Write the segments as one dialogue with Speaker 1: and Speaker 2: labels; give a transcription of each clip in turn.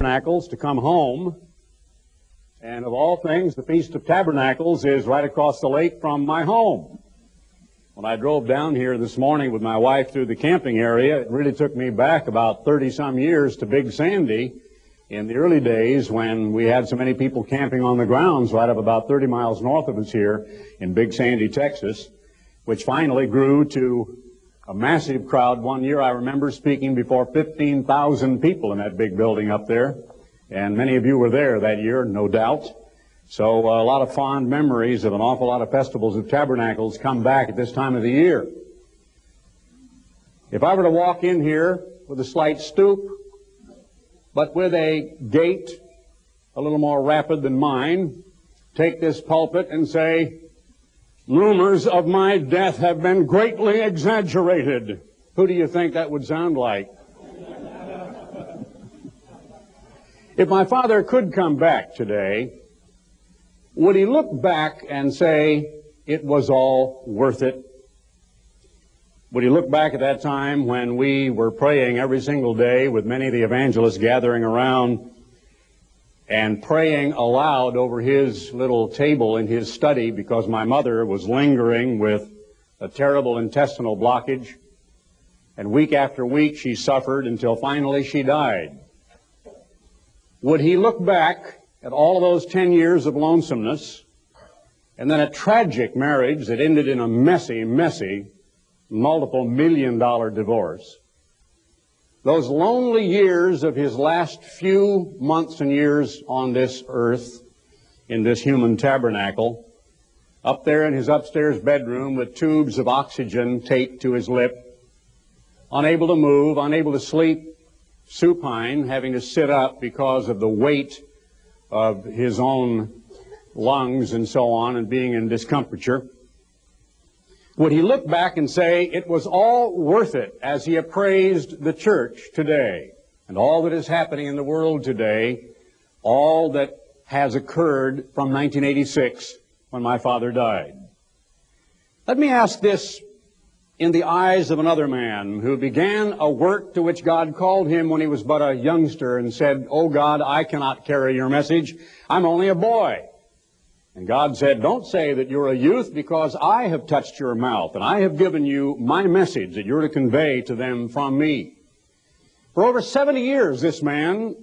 Speaker 1: Tabernacles to come home. And of all things, the Feast of Tabernacles is right across the lake from my home. When I drove down here this morning with my wife through the camping area, it really took me back about 30 some years to Big Sandy in the early days when we had so many people camping on the grounds right up about 30 miles north of us here in Big Sandy, Texas, which finally grew to a massive crowd. One year I remember speaking before 15,000 people in that big building up there. And many of you were there that year, no doubt. So uh, a lot of fond memories of an awful lot of festivals of tabernacles come back at this time of the year. If I were to walk in here with a slight stoop, but with a gait a little more rapid than mine, take this pulpit and say, Rumors of my death have been greatly exaggerated. Who do you think that would sound like? if my father could come back today, would he look back and say, it was all worth it? Would he look back at that time when we were praying every single day with many of the evangelists gathering around and praying aloud over his little table in his study because my mother was lingering with a terrible intestinal blockage. And week after week she suffered until finally she died. Would he look back at all of those 10 years of lonesomeness and then a tragic marriage that ended in a messy, messy, multiple million dollar divorce? Those lonely years of his last few months and years on this earth, in this human tabernacle, up there in his upstairs bedroom with tubes of oxygen taped to his lip, unable to move, unable to sleep, supine, having to sit up because of the weight of his own lungs and so on, and being in discomfiture. Would he look back and say, it was all worth it as he appraised the church today and all that is happening in the world today, all that has occurred from 1986 when my father died? Let me ask this in the eyes of another man who began a work to which God called him when he was but a youngster and said, Oh God, I cannot carry your message. I'm only a boy. And God said, Don't say that you're a youth because I have touched your mouth and I have given you my message that you're to convey to them from me. For over 70 years, this man,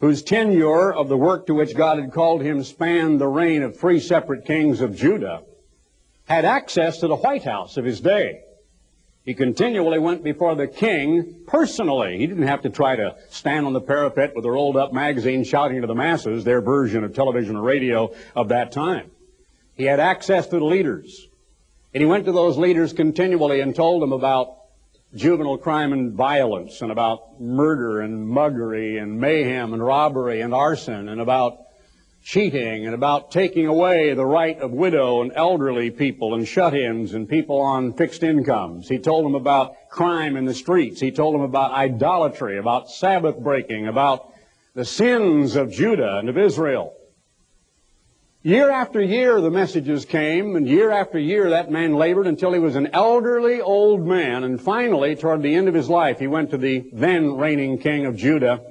Speaker 1: whose tenure of the work to which God had called him spanned the reign of three separate kings of Judah, had access to the White House of his day. He continually went before the king personally. He didn't have to try to stand on the parapet with a rolled up magazine shouting to the masses, their version of television or radio of that time. He had access to the leaders. And he went to those leaders continually and told them about juvenile crime and violence and about murder and muggery and mayhem and robbery and arson and about cheating and about taking away the right of widow and elderly people and shut-ins and people on fixed incomes. He told them about crime in the streets. He told them about idolatry, about Sabbath breaking, about the sins of Judah and of Israel. Year after year the messages came, and year after year that man labored until he was an elderly old man, and finally, toward the end of his life, he went to the then reigning king of Judah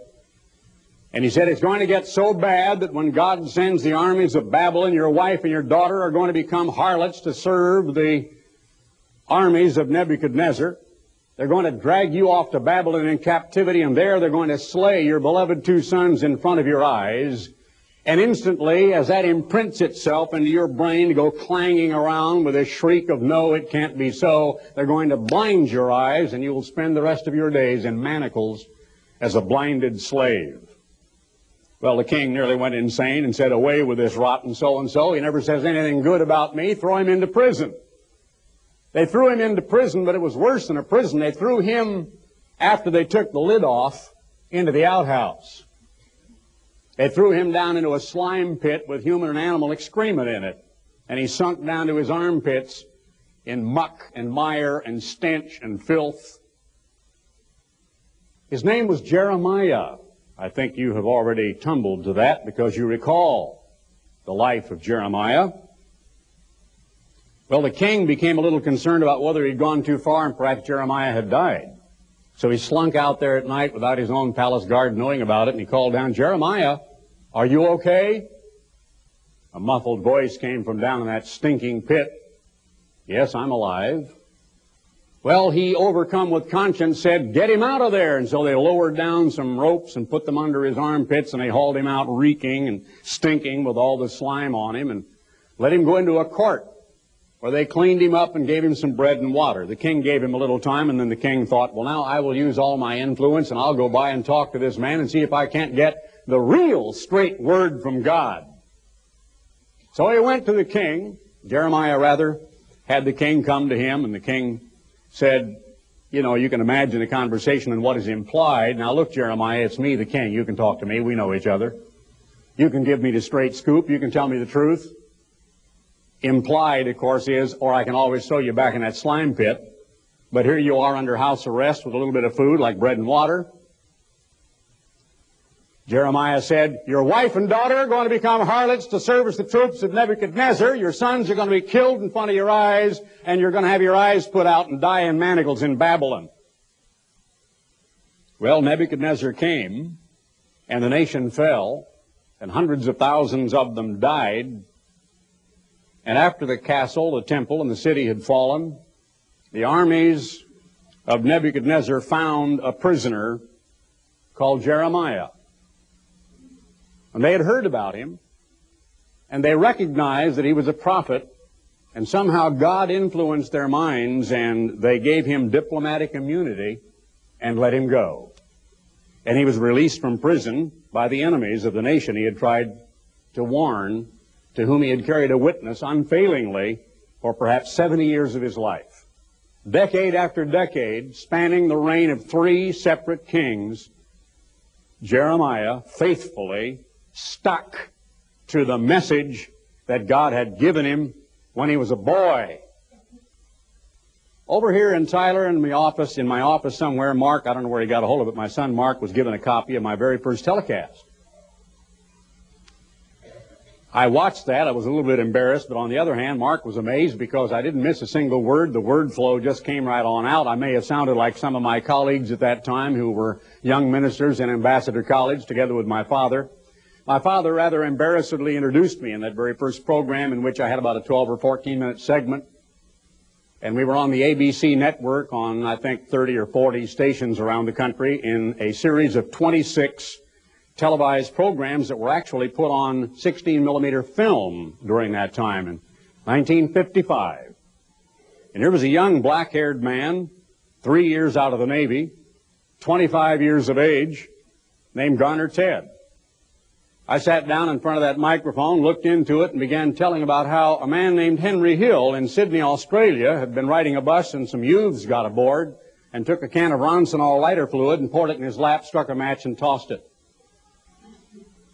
Speaker 1: and he said, it's going to get so bad that when God sends the armies of Babylon, your wife and your daughter are going to become harlots to serve the armies of Nebuchadnezzar. They're going to drag you off to Babylon in captivity, and there they're going to slay your beloved two sons in front of your eyes. And instantly, as that imprints itself into your brain to go clanging around with a shriek of no, it can't be so, they're going to blind your eyes, and you will spend the rest of your days in manacles as a blinded slave. Well, the king nearly went insane and said, away with this rotten so-and-so. He never says anything good about me. Throw him into prison. They threw him into prison, but it was worse than a prison. They threw him, after they took the lid off, into the outhouse. They threw him down into a slime pit with human and animal excrement in it. And he sunk down to his armpits in muck and mire and stench and filth. His name was Jeremiah. I think you have already tumbled to that because you recall the life of Jeremiah. Well, the king became a little concerned about whether he'd gone too far and perhaps Jeremiah had died. So he slunk out there at night without his own palace guard knowing about it, and he called down, Jeremiah, are you okay? A muffled voice came from down in that stinking pit. Yes, I'm alive. Well, he, overcome with conscience, said, Get him out of there. And so they lowered down some ropes and put them under his armpits, and they hauled him out reeking and stinking with all the slime on him, and let him go into a court where they cleaned him up and gave him some bread and water. The king gave him a little time, and then the king thought, Well, now I will use all my influence, and I'll go by and talk to this man and see if I can't get the real straight word from God. So he went to the king, Jeremiah rather, had the king come to him, and the king said, you know, you can imagine the conversation and what is implied. Now look, Jeremiah, it's me, the king. You can talk to me. We know each other. You can give me the straight scoop. You can tell me the truth. Implied, of course, is, or I can always throw you back in that slime pit. But here you are under house arrest with a little bit of food like bread and water. Jeremiah said, Your wife and daughter are going to become harlots to service the troops of Nebuchadnezzar. Your sons are going to be killed in front of your eyes, and you're going to have your eyes put out and die in manacles in Babylon. Well, Nebuchadnezzar came, and the nation fell, and hundreds of thousands of them died. And after the castle, the temple, and the city had fallen, the armies of Nebuchadnezzar found a prisoner called Jeremiah. And they had heard about him, and they recognized that he was a prophet, and somehow God influenced their minds, and they gave him diplomatic immunity and let him go. And he was released from prison by the enemies of the nation he had tried to warn, to whom he had carried a witness unfailingly for perhaps 70 years of his life. Decade after decade, spanning the reign of three separate kings, Jeremiah faithfully stuck to the message that God had given him when he was a boy. Over here in Tyler in my office, in my office somewhere, Mark, I don't know where he got a hold of it, my son Mark was given a copy of my very first telecast. I watched that. I was a little bit embarrassed, but on the other hand, Mark was amazed because I didn't miss a single word. The word flow just came right on out. I may have sounded like some of my colleagues at that time who were young ministers in Ambassador College together with my father. My father rather embarrassedly introduced me in that very first program in which I had about a 12 or 14 minute segment. And we were on the ABC network on, I think, 30 or 40 stations around the country in a series of 26 televised programs that were actually put on 16 millimeter film during that time in 1955. And here was a young black haired man, three years out of the Navy, 25 years of age, named Garner Ted. I sat down in front of that microphone, looked into it, and began telling about how a man named Henry Hill in Sydney, Australia, had been riding a bus and some youths got aboard and took a can of Ronsonol lighter fluid and poured it in his lap, struck a match, and tossed it.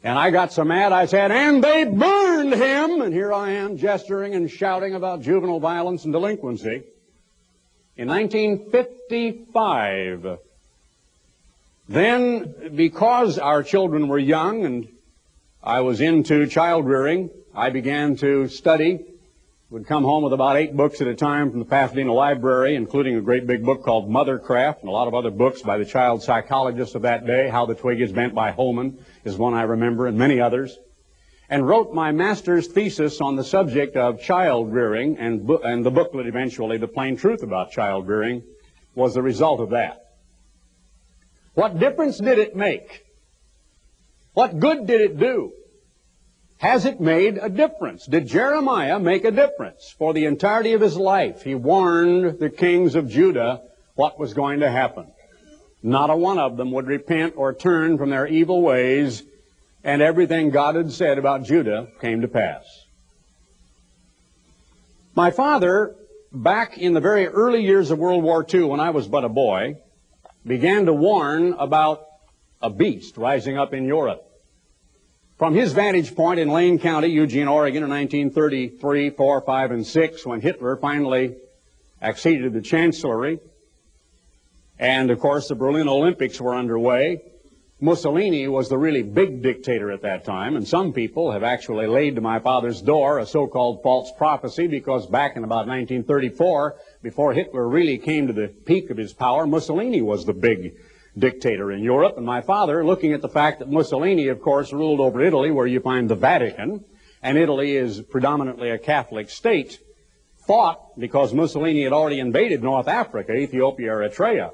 Speaker 1: And I got so mad, I said, and they burned him! And here I am gesturing and shouting about juvenile violence and delinquency. In 1955, then, because our children were young and I was into child rearing. I began to study. Would come home with about eight books at a time from the Pasadena Library, including a great big book called Mothercraft and a lot of other books by the child psychologists of that day. How the Twig is Bent by Holman is one I remember, and many others. And wrote my master's thesis on the subject of child rearing, and, and the booklet eventually, The Plain Truth About Child Rearing, was the result of that. What difference did it make what good did it do? Has it made a difference? Did Jeremiah make a difference? For the entirety of his life, he warned the kings of Judah what was going to happen. Not a one of them would repent or turn from their evil ways, and everything God had said about Judah came to pass. My father, back in the very early years of World War II, when I was but a boy, began to warn about a beast rising up in Europe. From his vantage point in Lane County, Eugene, Oregon, in 1933, 4, 5, and 6, when Hitler finally acceded to the chancellery, and of course the Berlin Olympics were underway, Mussolini was the really big dictator at that time, and some people have actually laid to my father's door a so-called false prophecy because back in about 1934, before Hitler really came to the peak of his power, Mussolini was the big dictator in Europe. And my father, looking at the fact that Mussolini, of course, ruled over Italy, where you find the Vatican, and Italy is predominantly a Catholic state, thought, because Mussolini had already invaded North Africa, Ethiopia, Eritrea,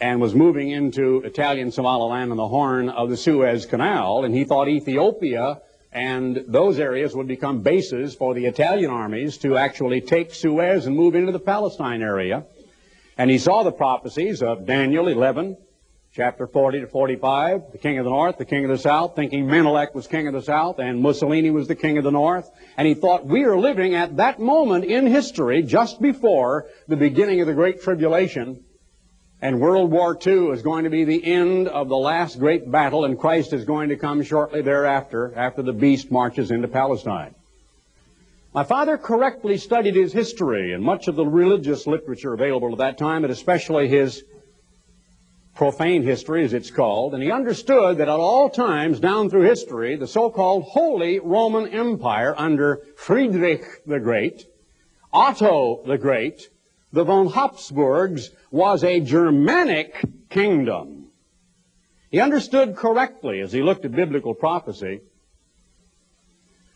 Speaker 1: and was moving into Italian Somaliland and the Horn of the Suez Canal, and he thought Ethiopia and those areas would become bases for the Italian armies to actually take Suez and move into the Palestine area. And he saw the prophecies of Daniel 11, chapter 40 to 45, the king of the north, the king of the south, thinking Menelik was king of the south and Mussolini was the king of the north. And he thought we are living at that moment in history just before the beginning of the Great Tribulation and World War II is going to be the end of the last great battle, and Christ is going to come shortly thereafter, after the beast marches into Palestine. My father correctly studied his history and much of the religious literature available at that time, and especially his profane history, as it's called, and he understood that at all times down through history, the so-called Holy Roman Empire under Friedrich the Great, Otto the Great, the von Habsburgs was a Germanic kingdom. He understood correctly as he looked at biblical prophecy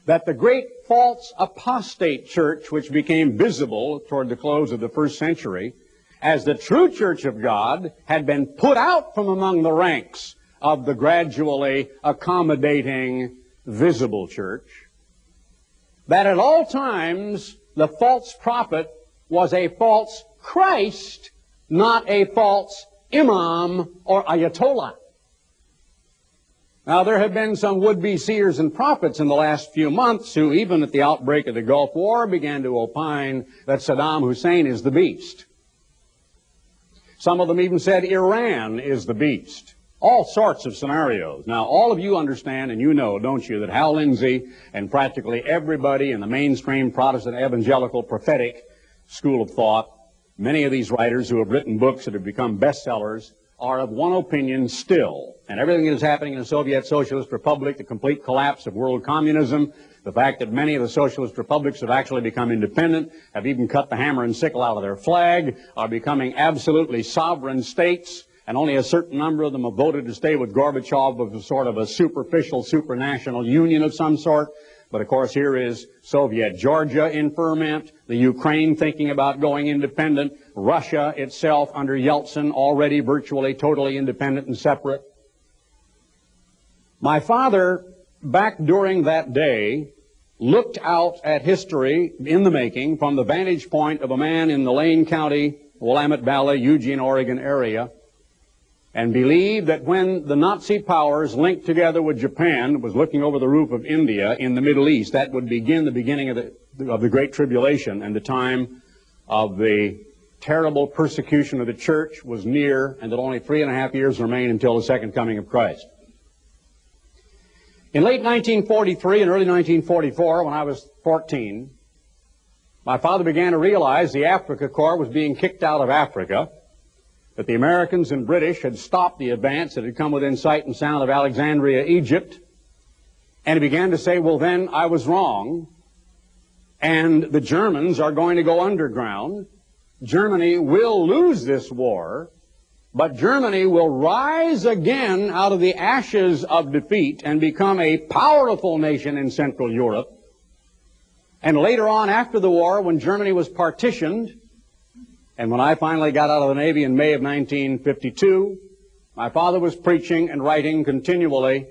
Speaker 1: that the great false apostate church which became visible toward the close of the first century as the true church of God had been put out from among the ranks of the gradually accommodating visible church, that at all times the false prophet was a false Christ, not a false imam or ayatollah. Now, there have been some would-be seers and prophets in the last few months who, even at the outbreak of the Gulf War, began to opine that Saddam Hussein is the beast. Some of them even said Iran is the beast. All sorts of scenarios. Now, all of you understand and you know, don't you, that Hal Lindsey and practically everybody in the mainstream Protestant evangelical prophetic school of thought. Many of these writers who have written books that have become bestsellers are of one opinion still. And everything that is happening in the Soviet Socialist Republic, the complete collapse of world communism, the fact that many of the socialist republics have actually become independent, have even cut the hammer and sickle out of their flag, are becoming absolutely sovereign states, and only a certain number of them have voted to stay with Gorbachev as sort of a superficial supranational union of some sort. But of course, here is Soviet Georgia in ferment, the Ukraine thinking about going independent, Russia itself under Yeltsin already virtually totally independent and separate. My father, back during that day, looked out at history in the making from the vantage point of a man in the Lane County, Willamette Valley, Eugene, Oregon area and believed that when the Nazi powers linked together with Japan was looking over the roof of India in the Middle East, that would begin the beginning of the, of the Great Tribulation and the time of the terrible persecution of the church was near and that only three and a half years remain until the second coming of Christ. In late 1943 and early 1944, when I was 14, my father began to realize the Afrika Korps was being kicked out of Africa that the Americans and British had stopped the advance that had come within sight and sound of Alexandria, Egypt. And he began to say, well, then I was wrong. And the Germans are going to go underground. Germany will lose this war, but Germany will rise again out of the ashes of defeat and become a powerful nation in Central Europe. And later on, after the war, when Germany was partitioned, and when I finally got out of the Navy in May of 1952, my father was preaching and writing continually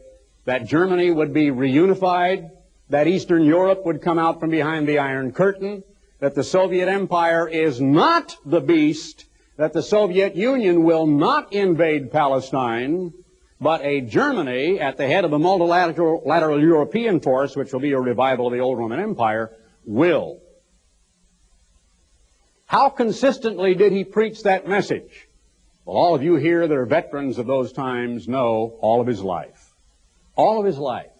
Speaker 1: that Germany would be reunified, that Eastern Europe would come out from behind the Iron Curtain, that the Soviet Empire is not the beast, that the Soviet Union will not invade Palestine, but a Germany at the head of a multilateral European force, which will be a revival of the old Roman Empire, will. How consistently did he preach that message? Well, all of you here that are veterans of those times know all of his life. All of his life,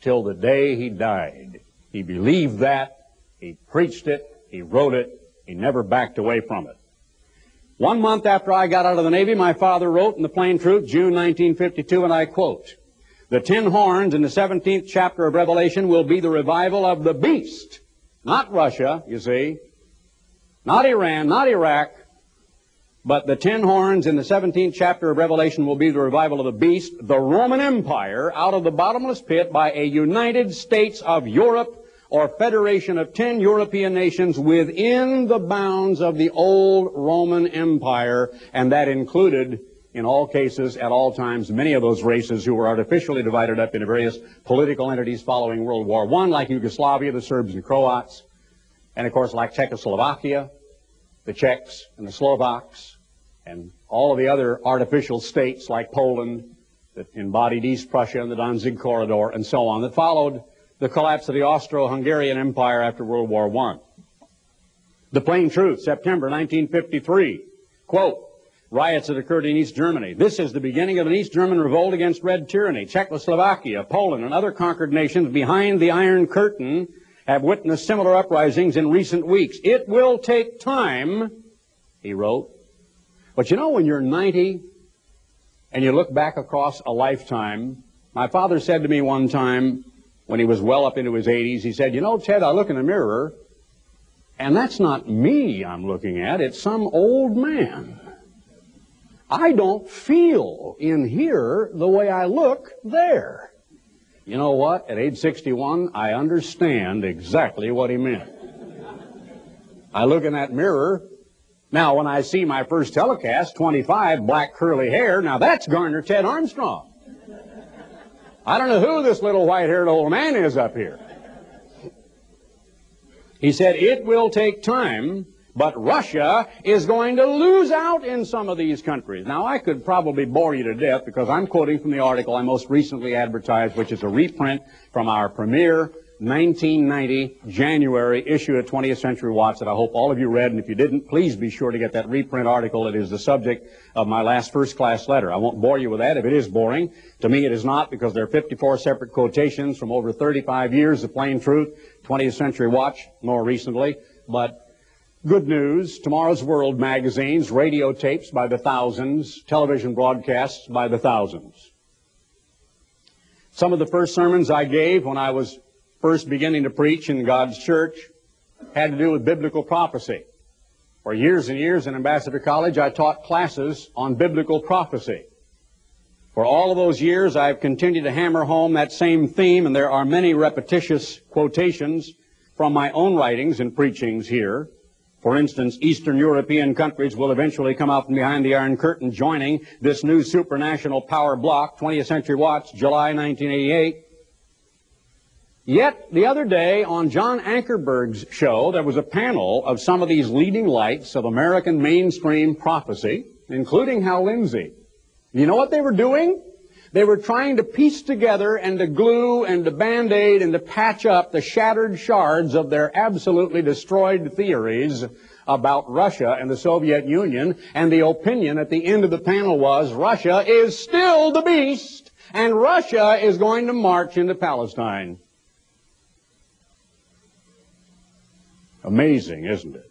Speaker 1: till the day he died. He believed that, he preached it, he wrote it, he never backed away from it. One month after I got out of the Navy, my father wrote in the Plain Truth, June 1952, and I quote, The ten horns in the 17th chapter of Revelation will be the revival of the beast. Not Russia, you see. Not Iran, not Iraq. But the ten horns in the 17th chapter of Revelation will be the revival of the beast, the Roman Empire, out of the bottomless pit by a United States of Europe or federation of ten European nations within the bounds of the old Roman Empire, and that included, in all cases, at all times, many of those races who were artificially divided up into various political entities following World War I, like Yugoslavia, the Serbs and Croats, and of course like Czechoslovakia, the Czechs and the Slovaks, and all of the other artificial states like Poland that embodied East Prussia and the Danzig Corridor and so on that followed the collapse of the Austro-Hungarian Empire after World War I. The Plain Truth, September 1953, quote, riots that occurred in East Germany. This is the beginning of an East German revolt against red tyranny. Czechoslovakia, Poland, and other conquered nations behind the Iron Curtain have witnessed similar uprisings in recent weeks. It will take time, he wrote. But you know, when you're 90 and you look back across a lifetime, my father said to me one time, when he was well up into his 80s, he said, You know, Ted, I look in the mirror, and that's not me I'm looking at, it's some old man. I don't feel in here the way I look there. You know what? At age 61, I understand exactly what he meant. I look in that mirror. Now, when I see my first telecast, 25, black curly hair, now that's Garner Ted Armstrong. I don't know who this little white-haired old man is up here. He said, it will take time, but Russia is going to lose out in some of these countries. Now, I could probably bore you to death because I'm quoting from the article I most recently advertised, which is a reprint from our premier 1990 January issue of 20th Century Watch that I hope all of you read, and if you didn't, please be sure to get that reprint article. It is the subject of my last first class letter. I won't bore you with that if it is boring. To me, it is not because there are 54 separate quotations from over 35 years of plain truth, 20th Century Watch more recently, but good news, tomorrow's world magazines, radio tapes by the thousands, television broadcasts by the thousands. Some of the first sermons I gave when I was first beginning to preach in God's church had to do with biblical prophecy. For years and years in Ambassador College, I taught classes on biblical prophecy. For all of those years, I've continued to hammer home that same theme, and there are many repetitious quotations from my own writings and preachings here. For instance, Eastern European countries will eventually come out from behind the Iron Curtain, joining this new supranational power bloc, 20th Century Watch, July 1988. Yet, the other day on John Ankerberg's show, there was a panel of some of these leading lights of American mainstream prophecy, including Hal Lindsey. You know what they were doing? They were trying to piece together and to glue and to band-aid and to patch up the shattered shards of their absolutely destroyed theories about Russia and the Soviet Union, and the opinion at the end of the panel was Russia is still the beast, and Russia is going to march into Palestine. Amazing, isn't it?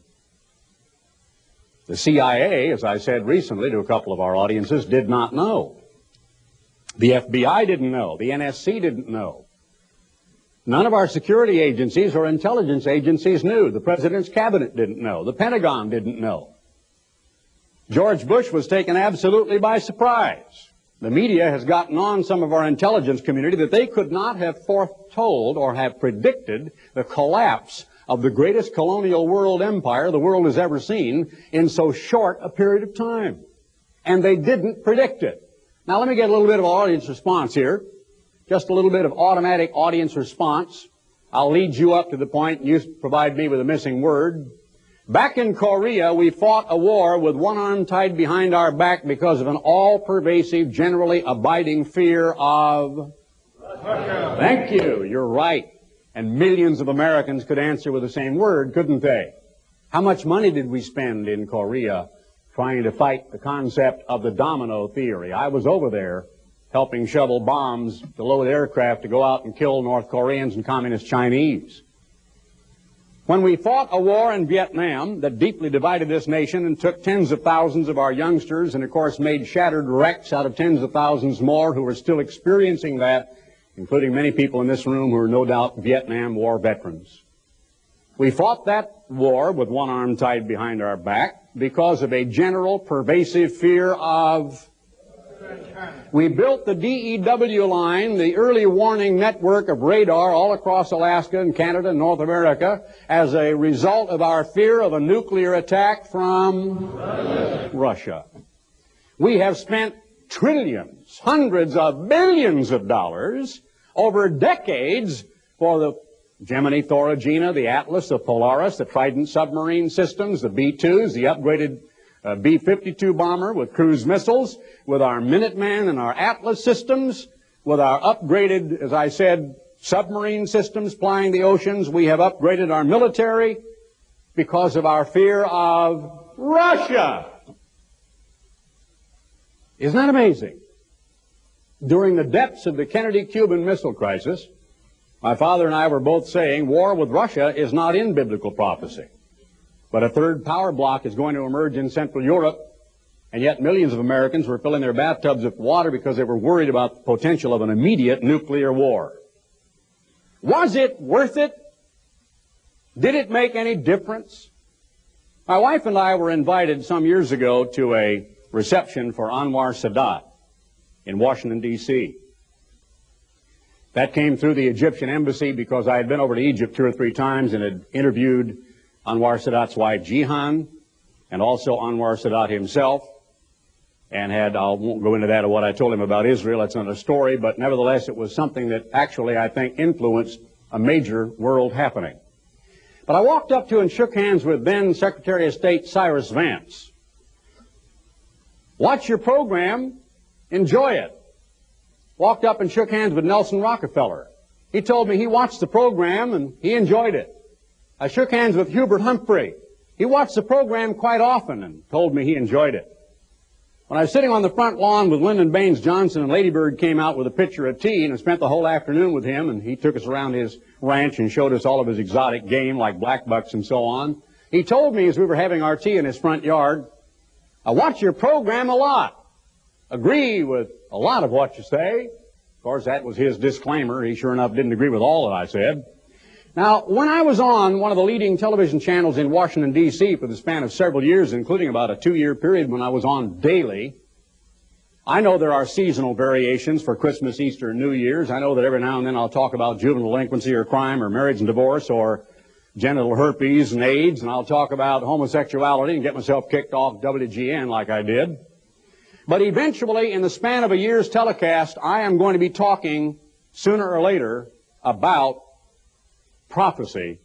Speaker 1: The CIA, as I said recently to a couple of our audiences, did not know. The FBI didn't know. The NSC didn't know. None of our security agencies or intelligence agencies knew. The President's Cabinet didn't know. The Pentagon didn't know. George Bush was taken absolutely by surprise. The media has gotten on some of our intelligence community that they could not have foretold or have predicted the collapse of the greatest colonial world empire the world has ever seen in so short a period of time. And they didn't predict it. Now let me get a little bit of audience response here. Just a little bit of automatic audience response. I'll lead you up to the point and you provide me with a missing word. Back in Korea, we fought a war with one arm tied behind our back because of an all-pervasive, generally abiding fear of... Thank you. You're right. And millions of Americans could answer with the same word, couldn't they? How much money did we spend in Korea trying to fight the concept of the domino theory? I was over there helping shovel bombs to load aircraft to go out and kill North Koreans and Communist Chinese. When we fought a war in Vietnam that deeply divided this nation and took tens of thousands of our youngsters and, of course, made shattered wrecks out of tens of thousands more who are still experiencing that, including many people in this room who are no doubt Vietnam War veterans. We fought that war with one arm tied behind our back because of a general pervasive fear of we built the DEW line, the early warning network of radar all across Alaska and Canada and North America as a result of our fear of a nuclear attack from Russia. Russia. We have spent trillions, hundreds of billions of dollars over decades for the Gemini, Thor, Agena, the Atlas, the Polaris, the Trident submarine systems, the B-2s, the upgraded uh, B-52 bomber with cruise missiles, with our Minuteman and our Atlas systems, with our upgraded, as I said, submarine systems plying the oceans. We have upgraded our military because of our fear of Russia. Isn't that amazing? During the depths of the Kennedy-Cuban Missile Crisis, my father and I were both saying war with Russia is not in biblical prophecy. But a third power block is going to emerge in Central Europe, and yet millions of Americans were filling their bathtubs with water because they were worried about the potential of an immediate nuclear war. Was it worth it? Did it make any difference? My wife and I were invited some years ago to a reception for Anwar Sadat in Washington, D.C. That came through the Egyptian embassy because I had been over to Egypt two or three times and had interviewed Anwar Sadat's wife, Jihan, and also Anwar Sadat himself, and had, I won't go into that of what I told him about Israel, that's another story, but nevertheless it was something that actually I think influenced a major world happening. But I walked up to and shook hands with then Secretary of State Cyrus Vance. Watch your program, enjoy it. Walked up and shook hands with Nelson Rockefeller. He told me he watched the program and he enjoyed it. I shook hands with Hubert Humphrey. He watched the program quite often and told me he enjoyed it. When I was sitting on the front lawn with Lyndon Baines Johnson and Lady Bird came out with a pitcher of tea and I spent the whole afternoon with him and he took us around his ranch and showed us all of his exotic game like black bucks and so on. He told me as we were having our tea in his front yard, I watch your program a lot. Agree with a lot of what you say. Of course, that was his disclaimer. He sure enough didn't agree with all that I said. Now, when I was on one of the leading television channels in Washington, D.C. for the span of several years, including about a two-year period when I was on daily, I know there are seasonal variations for Christmas, Easter, and New Year's. I know that every now and then I'll talk about juvenile delinquency or crime or marriage and divorce or genital herpes and AIDS, and I'll talk about homosexuality and get myself kicked off WGN like I did. But eventually, in the span of a year's telecast, I am going to be talking sooner or later about prophecy,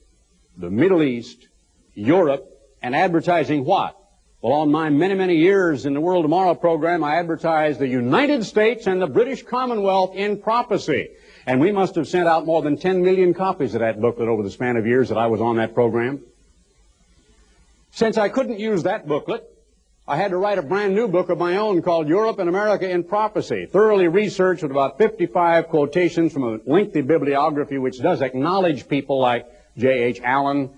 Speaker 1: the Middle East, Europe, and advertising what? Well, on my many, many years in the World Tomorrow program, I advertised the United States and the British Commonwealth in prophecy. And we must have sent out more than 10 million copies of that booklet over the span of years that I was on that program. Since I couldn't use that booklet, I had to write a brand new book of my own called Europe and America in Prophecy, thoroughly researched with about 55 quotations from a lengthy bibliography which does acknowledge people like J.H. Allen,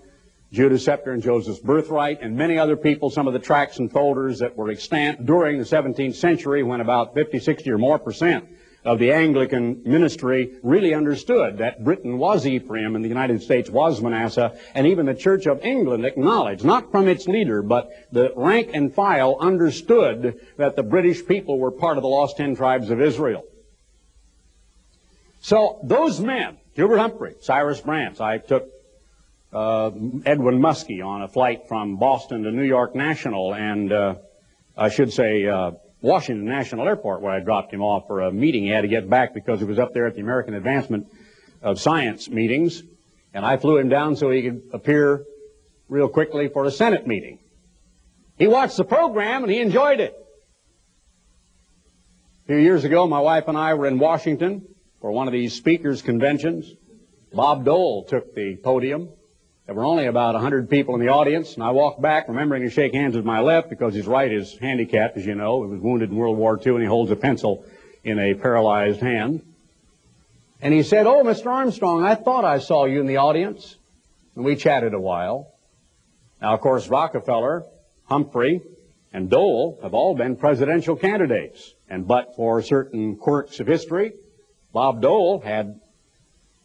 Speaker 1: Judah Scepter and Joseph's Birthright, and many other people, some of the tracts and folders that were extant during the 17th century when about 50, 60 or more percent of the Anglican ministry really understood that Britain was Ephraim and the United States was Manasseh, and even the Church of England acknowledged, not from its leader, but the rank and file understood that the British people were part of the lost ten tribes of Israel. So those men, Hubert Humphrey, Cyrus Vance, I took uh, Edwin Muskie on a flight from Boston to New York National, and uh, I should say uh, Washington National Airport where I dropped him off for a meeting. He had to get back because he was up there at the American Advancement of Science meetings. And I flew him down so he could appear real quickly for a Senate meeting. He watched the program and he enjoyed it. A few years ago, my wife and I were in Washington for one of these speakers conventions. Bob Dole took the podium there were only about 100 people in the audience, and I walked back, remembering to shake hands with my left because his right is handicapped, as you know. He was wounded in World War II, and he holds a pencil in a paralyzed hand. And he said, Oh, Mr. Armstrong, I thought I saw you in the audience. and we chatted a while. Now, of course, Rockefeller, Humphrey, and Dole have all been presidential candidates. And but for certain quirks of history, Bob Dole had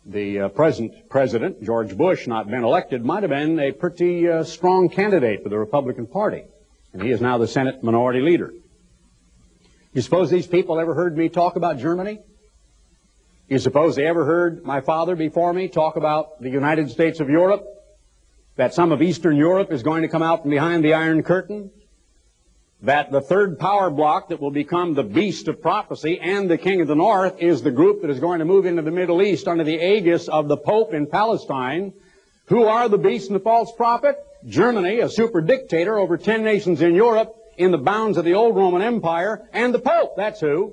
Speaker 1: the uh, present president, George Bush, not been elected, might have been a pretty uh, strong candidate for the Republican Party. And he is now the Senate Minority Leader. You suppose these people ever heard me talk about Germany? You suppose they ever heard my father before me talk about the United States of Europe? That some of Eastern Europe is going to come out from behind the Iron Curtain? That the third power block that will become the beast of prophecy and the king of the north is the group that is going to move into the Middle East under the aegis of the Pope in Palestine. Who are the beast and the false prophet? Germany, a super dictator over ten nations in Europe in the bounds of the old Roman Empire, and the Pope, that's who.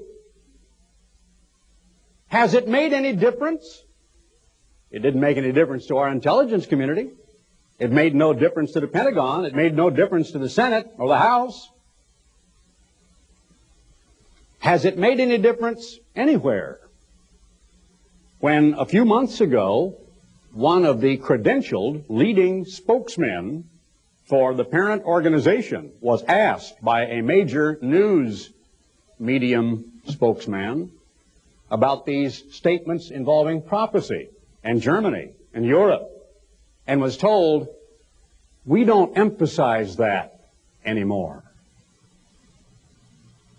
Speaker 1: Has it made any difference? It didn't make any difference to our intelligence community. It made no difference to the Pentagon. It made no difference to the Senate or the House. Has it made any difference anywhere? When a few months ago, one of the credentialed leading spokesmen for the parent organization was asked by a major news medium spokesman about these statements involving prophecy and Germany and Europe and was told, we don't emphasize that anymore.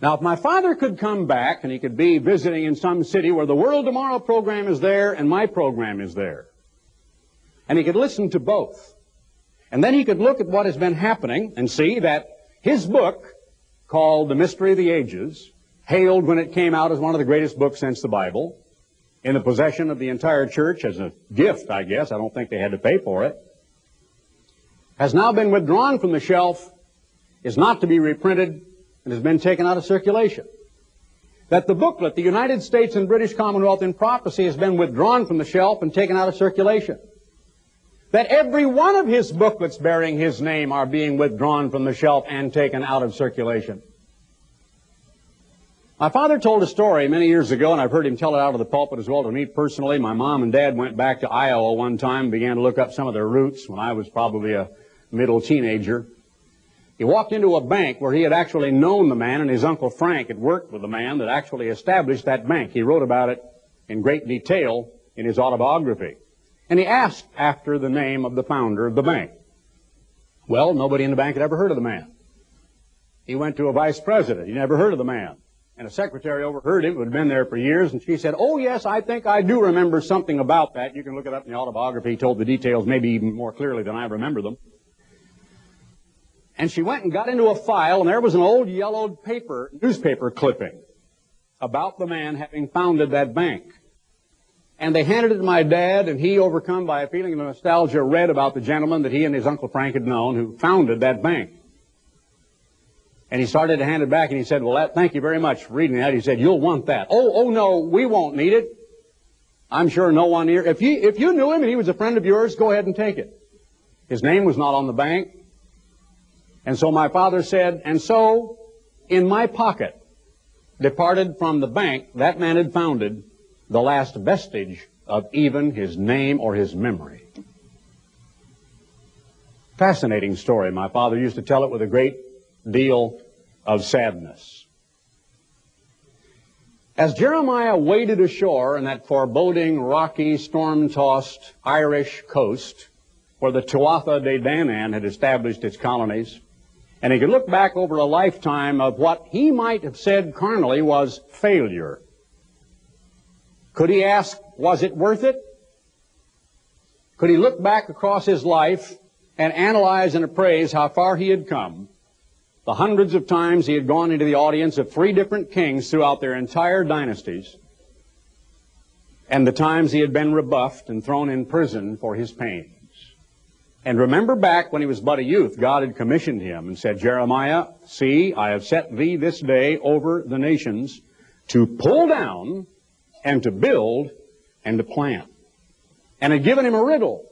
Speaker 1: Now, if my father could come back and he could be visiting in some city where the World Tomorrow program is there and my program is there, and he could listen to both, and then he could look at what has been happening and see that his book, called The Mystery of the Ages, hailed when it came out as one of the greatest books since the Bible, in the possession of the entire church as a gift, I guess. I don't think they had to pay for it. Has now been withdrawn from the shelf, is not to be reprinted, and has been taken out of circulation. That the booklet, The United States and British Commonwealth in Prophecy, has been withdrawn from the shelf and taken out of circulation. That every one of his booklets bearing his name are being withdrawn from the shelf and taken out of circulation. My father told a story many years ago, and I've heard him tell it out of the pulpit as well to me personally. My mom and dad went back to Iowa one time and began to look up some of their roots when I was probably a middle teenager. He walked into a bank where he had actually known the man, and his uncle Frank had worked with the man that actually established that bank. He wrote about it in great detail in his autobiography. And he asked after the name of the founder of the bank. Well, nobody in the bank had ever heard of the man. He went to a vice president. He never heard of the man. And a secretary overheard him who had been there for years, and she said, Oh, yes, I think I do remember something about that. You can look it up in the autobiography. He told the details maybe even more clearly than I remember them. And she went and got into a file, and there was an old yellowed paper, newspaper clipping about the man having founded that bank. And they handed it to my dad, and he, overcome by a feeling of nostalgia, read about the gentleman that he and his Uncle Frank had known who founded that bank. And he started to hand it back and he said, well, that, thank you very much for reading that. He said, you'll want that. Oh, oh no, we won't need it. I'm sure no one here. If you, if you knew him and he was a friend of yours, go ahead and take it. His name was not on the bank. And so my father said, and so in my pocket departed from the bank that man had founded the last vestige of even his name or his memory. Fascinating story. My father used to tell it with a great deal of sadness. As Jeremiah waded ashore in that foreboding, rocky, storm-tossed Irish coast where the Tuatha De Danann had established its colonies, and he could look back over a lifetime of what he might have said carnally was failure. Could he ask, was it worth it? Could he look back across his life and analyze and appraise how far he had come the hundreds of times he had gone into the audience of three different kings throughout their entire dynasties, and the times he had been rebuffed and thrown in prison for his pains. And remember back when he was but a youth, God had commissioned him and said, Jeremiah, see, I have set thee this day over the nations to pull down and to build and to plant. And had given him a riddle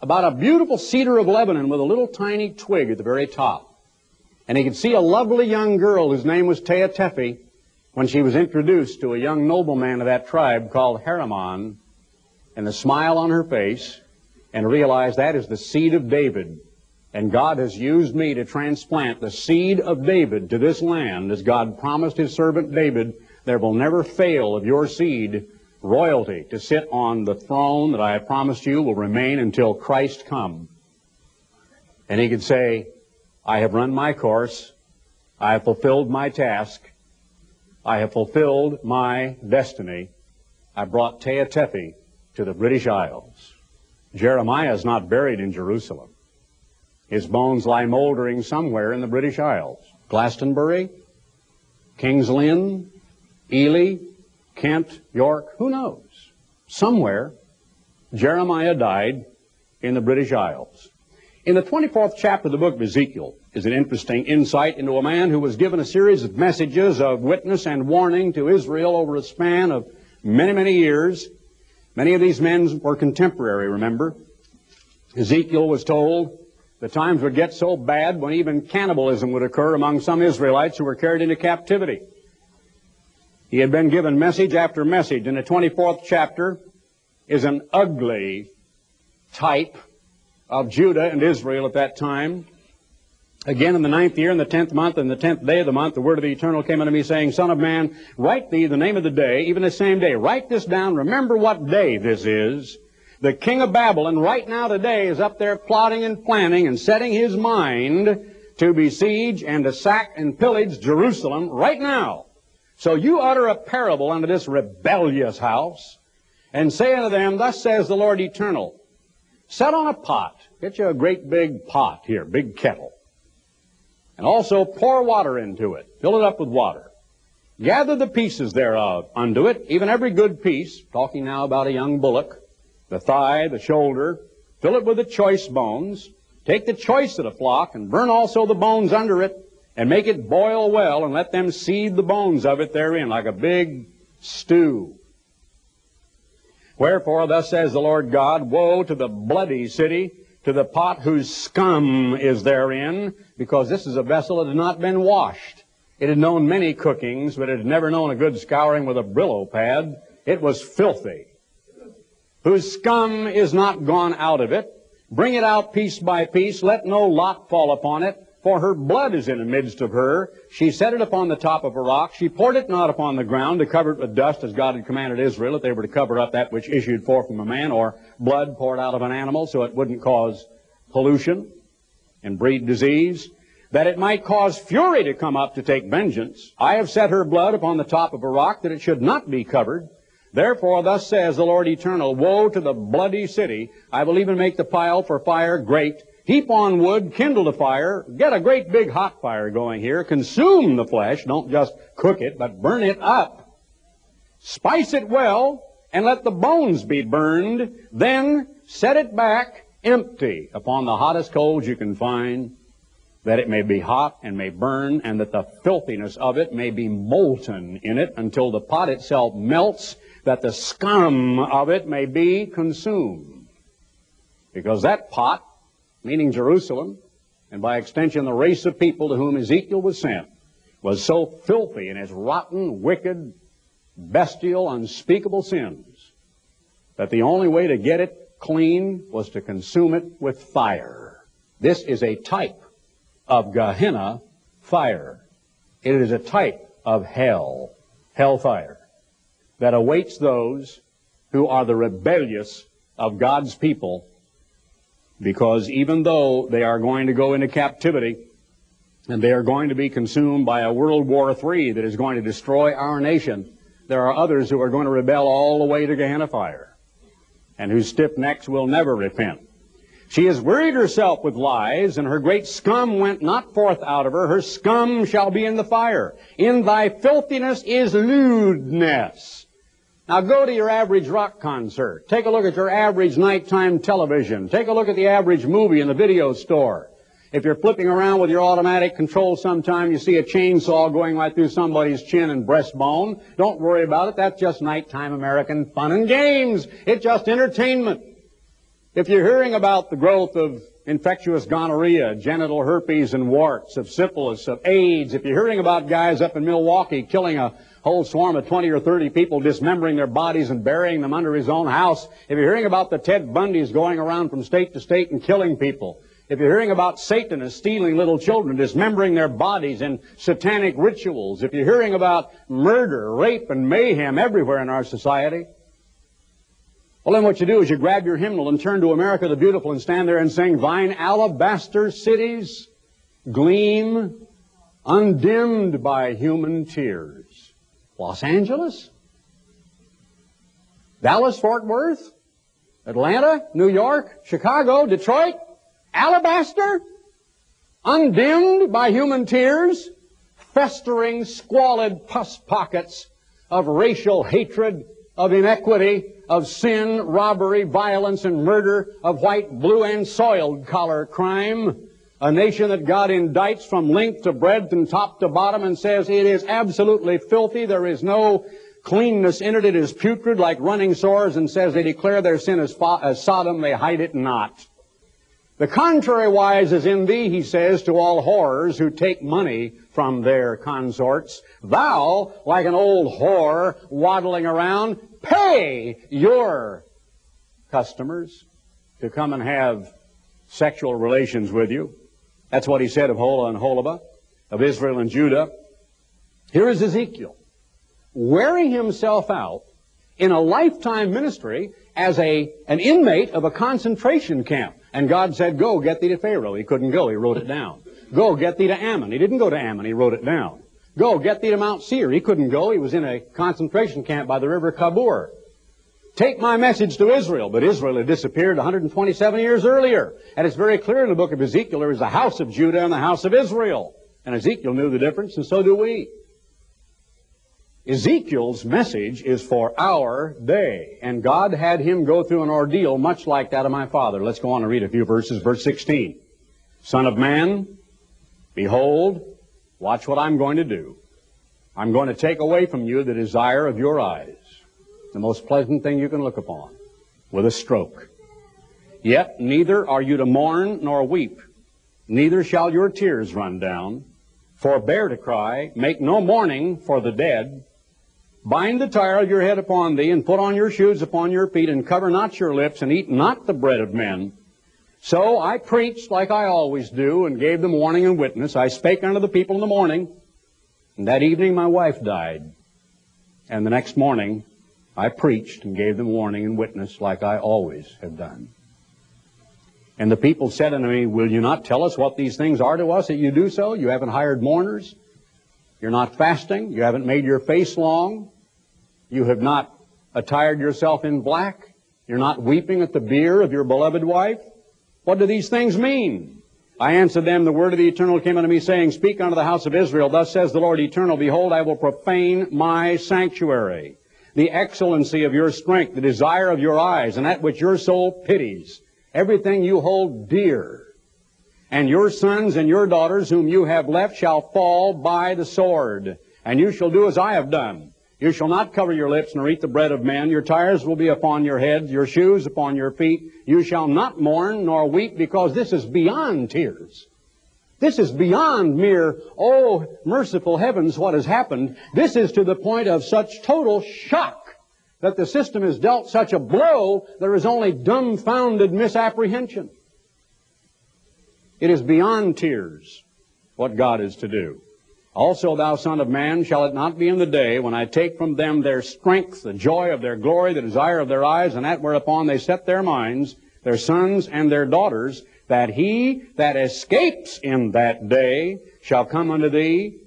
Speaker 1: about a beautiful cedar of Lebanon with a little tiny twig at the very top. And he could see a lovely young girl whose name was Tea Tephi when she was introduced to a young nobleman of that tribe called Heremon, and the smile on her face and realize that is the seed of David. And God has used me to transplant the seed of David to this land as God promised his servant David. There will never fail of your seed royalty to sit on the throne that I have promised you will remain until Christ come. And he could say, I have run my course. I have fulfilled my task. I have fulfilled my destiny. I brought Tea Tephi to the British Isles. Jeremiah is not buried in Jerusalem. His bones lie moldering somewhere in the British Isles. Glastonbury, King's Lynn, Ely, Kent, York, who knows? Somewhere, Jeremiah died in the British Isles. In the 24th chapter of the book of Ezekiel is an interesting insight into a man who was given a series of messages of witness and warning to Israel over a span of many, many years. Many of these men were contemporary, remember. Ezekiel was told the times would get so bad when even cannibalism would occur among some Israelites who were carried into captivity. He had been given message after message. In the 24th chapter is an ugly type of Judah and Israel at that time. Again, in the ninth year, in the tenth month, and the tenth day of the month, the word of the Eternal came unto me, saying, Son of man, write thee the name of the day, even the same day. Write this down. Remember what day this is. The king of Babylon, right now today, is up there plotting and planning and setting his mind to besiege and to sack and pillage Jerusalem right now. So you utter a parable unto this rebellious house, and say unto them, Thus says the Lord Eternal, Set on a pot, get you a great big pot here, big kettle, and also pour water into it, fill it up with water. Gather the pieces thereof unto it, even every good piece, talking now about a young bullock, the thigh, the shoulder, fill it with the choice bones, take the choice of the flock, and burn also the bones under it, and make it boil well and let them seed the bones of it therein like a big stew. Wherefore, thus says the Lord God, Woe to the bloody city, to the pot whose scum is therein, because this is a vessel that has not been washed. It had known many cookings, but it had never known a good scouring with a Brillo pad. It was filthy. Whose scum is not gone out of it. Bring it out piece by piece. Let no lot fall upon it for her blood is in the midst of her. She set it upon the top of a rock. She poured it not upon the ground to cover it with dust, as God had commanded Israel, that they were to cover up that which issued forth from a man, or blood poured out of an animal, so it wouldn't cause pollution and breed disease. That it might cause fury to come up to take vengeance. I have set her blood upon the top of a rock, that it should not be covered. Therefore, thus says the Lord Eternal, Woe to the bloody city! I will even make the pile for fire great, Heap on wood, kindle the fire, get a great big hot fire going here, consume the flesh, don't just cook it, but burn it up. Spice it well, and let the bones be burned, then set it back empty upon the hottest coals you can find, that it may be hot and may burn, and that the filthiness of it may be molten in it until the pot itself melts, that the scum of it may be consumed. Because that pot meaning Jerusalem, and by extension the race of people to whom Ezekiel was sent, was so filthy in its rotten, wicked, bestial, unspeakable sins that the only way to get it clean was to consume it with fire. This is a type of Gehenna fire. It is a type of hell, hellfire, that awaits those who are the rebellious of God's people because even though they are going to go into captivity and they are going to be consumed by a World War III that is going to destroy our nation, there are others who are going to rebel all the way to Gehenna fire and whose stiff necks will never repent. She has wearied herself with lies, and her great scum went not forth out of her. Her scum shall be in the fire. In thy filthiness is lewdness. Now go to your average rock concert. Take a look at your average nighttime television. Take a look at the average movie in the video store. If you're flipping around with your automatic control sometime, you see a chainsaw going right through somebody's chin and breastbone. Don't worry about it. That's just nighttime American fun and games. It's just entertainment. If you're hearing about the growth of infectious gonorrhea, genital herpes and warts, of syphilis, of AIDS, if you're hearing about guys up in Milwaukee killing a whole swarm of 20 or 30 people dismembering their bodies and burying them under his own house, if you're hearing about the Ted Bundys going around from state to state and killing people, if you're hearing about Satanists stealing little children, dismembering their bodies in satanic rituals, if you're hearing about murder, rape, and mayhem everywhere in our society, well, then what you do is you grab your hymnal and turn to America the Beautiful and stand there and sing, Thine alabaster cities gleam undimmed by human tears. Los Angeles? Dallas, Fort Worth? Atlanta? New York? Chicago? Detroit? Alabaster? Undimmed by human tears? Festering, squalid pus pockets of racial hatred, of inequity, of sin, robbery, violence, and murder, of white, blue, and soiled collar crime. A nation that God indicts from length to breadth and top to bottom and says it is absolutely filthy. There is no cleanness in it. It is putrid like running sores and says they declare their sin as, as Sodom. They hide it not. The contrary wise is in thee, he says, to all whores who take money from their consorts. Thou, like an old whore waddling around, pay your customers to come and have sexual relations with you. That's what he said of Aholah and Aholibah, of Israel and Judah. Here is Ezekiel, wearing himself out in a lifetime ministry as a, an inmate of a concentration camp. And God said, go, get thee to Pharaoh. He couldn't go. He wrote it down. Go, get thee to Ammon. He didn't go to Ammon. He wrote it down. Go, get thee to Mount Seir. He couldn't go. He was in a concentration camp by the river Chebar. Take my message to Israel. But Israel had disappeared 127 years earlier. And it's very clear in the book of Ezekiel there is the house of Judah and the house of Israel. And Ezekiel knew the difference, and so do we. Ezekiel's message is for our day, and God had him go through an ordeal much like that of my father. Let's go on and read a few verses. Verse 16. Son of man, behold, watch what I'm going to do. I'm going to take away from you the desire of your eyes, the most pleasant thing you can look upon, with a stroke. Yet neither are you to mourn nor weep, neither shall your tears run down. Forbear to cry, make no mourning for the dead, Bind the tire of your head upon thee, and put on your shoes upon your feet, and cover not your lips, and eat not the bread of men. So I preached like I always do, and gave them warning and witness. I spake unto the people in the morning, and that evening my wife died. And the next morning I preached and gave them warning and witness like I always have done. And the people said unto me, Will you not tell us what these things are to us that you do so? You haven't hired mourners? You're not fasting. You haven't made your face long. You have not attired yourself in black. You're not weeping at the bier of your beloved wife. What do these things mean? I answered them, the word of the eternal came unto me, saying, Speak unto the house of Israel, thus says the Lord eternal, Behold, I will profane my sanctuary, the excellency of your strength, the desire of your eyes, and that which your soul pities, everything you hold dear and your sons and your daughters whom you have left shall fall by the sword. And you shall do as I have done. You shall not cover your lips nor eat the bread of men. Your tires will be upon your head, your shoes upon your feet. You shall not mourn nor weep because this is beyond tears. This is beyond mere, oh, merciful heavens, what has happened. This is to the point of such total shock that the system has dealt such a blow, there is only dumbfounded misapprehension. It is beyond tears what God is to do. Also, thou son of man, shall it not be in the day when I take from them their strength, the joy of their glory, the desire of their eyes, and that whereupon they set their minds, their sons and their daughters, that he that escapes in that day shall come unto thee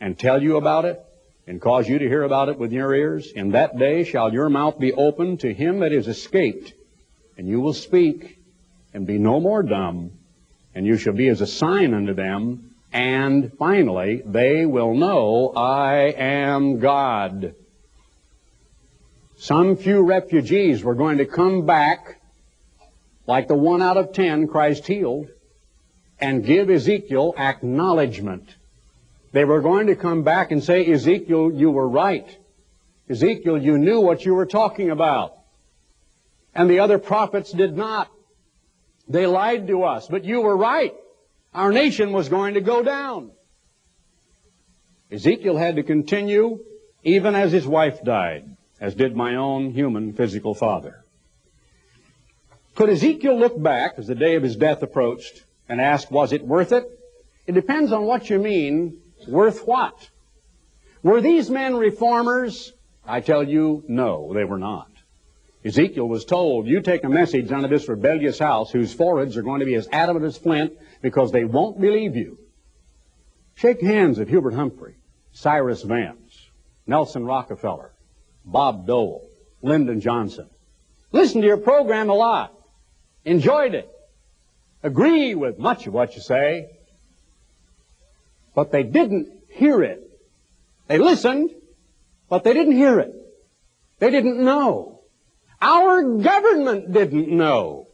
Speaker 1: and tell you about it, and cause you to hear about it with your ears. In that day shall your mouth be opened to him that is escaped, and you will speak and be no more dumb, and you shall be as a sign unto them. And finally, they will know I am God. Some few refugees were going to come back, like the one out of ten Christ healed, and give Ezekiel acknowledgement. They were going to come back and say, Ezekiel, you were right. Ezekiel, you knew what you were talking about. And the other prophets did not. They lied to us, but you were right. Our nation was going to go down. Ezekiel had to continue even as his wife died, as did my own human physical father. Could Ezekiel look back as the day of his death approached and ask, was it worth it? It depends on what you mean, worth what? Were these men reformers? I tell you, no, they were not. Ezekiel was told, you take a message of this rebellious house whose foreheads are going to be as adamant as flint because they won't believe you. Shake hands with Hubert Humphrey, Cyrus Vance, Nelson Rockefeller, Bob Dole, Lyndon Johnson. Listen to your program a lot. Enjoyed it. Agree with much of what you say. But they didn't hear it. They listened, but they didn't hear it. They didn't know. Our government didn't know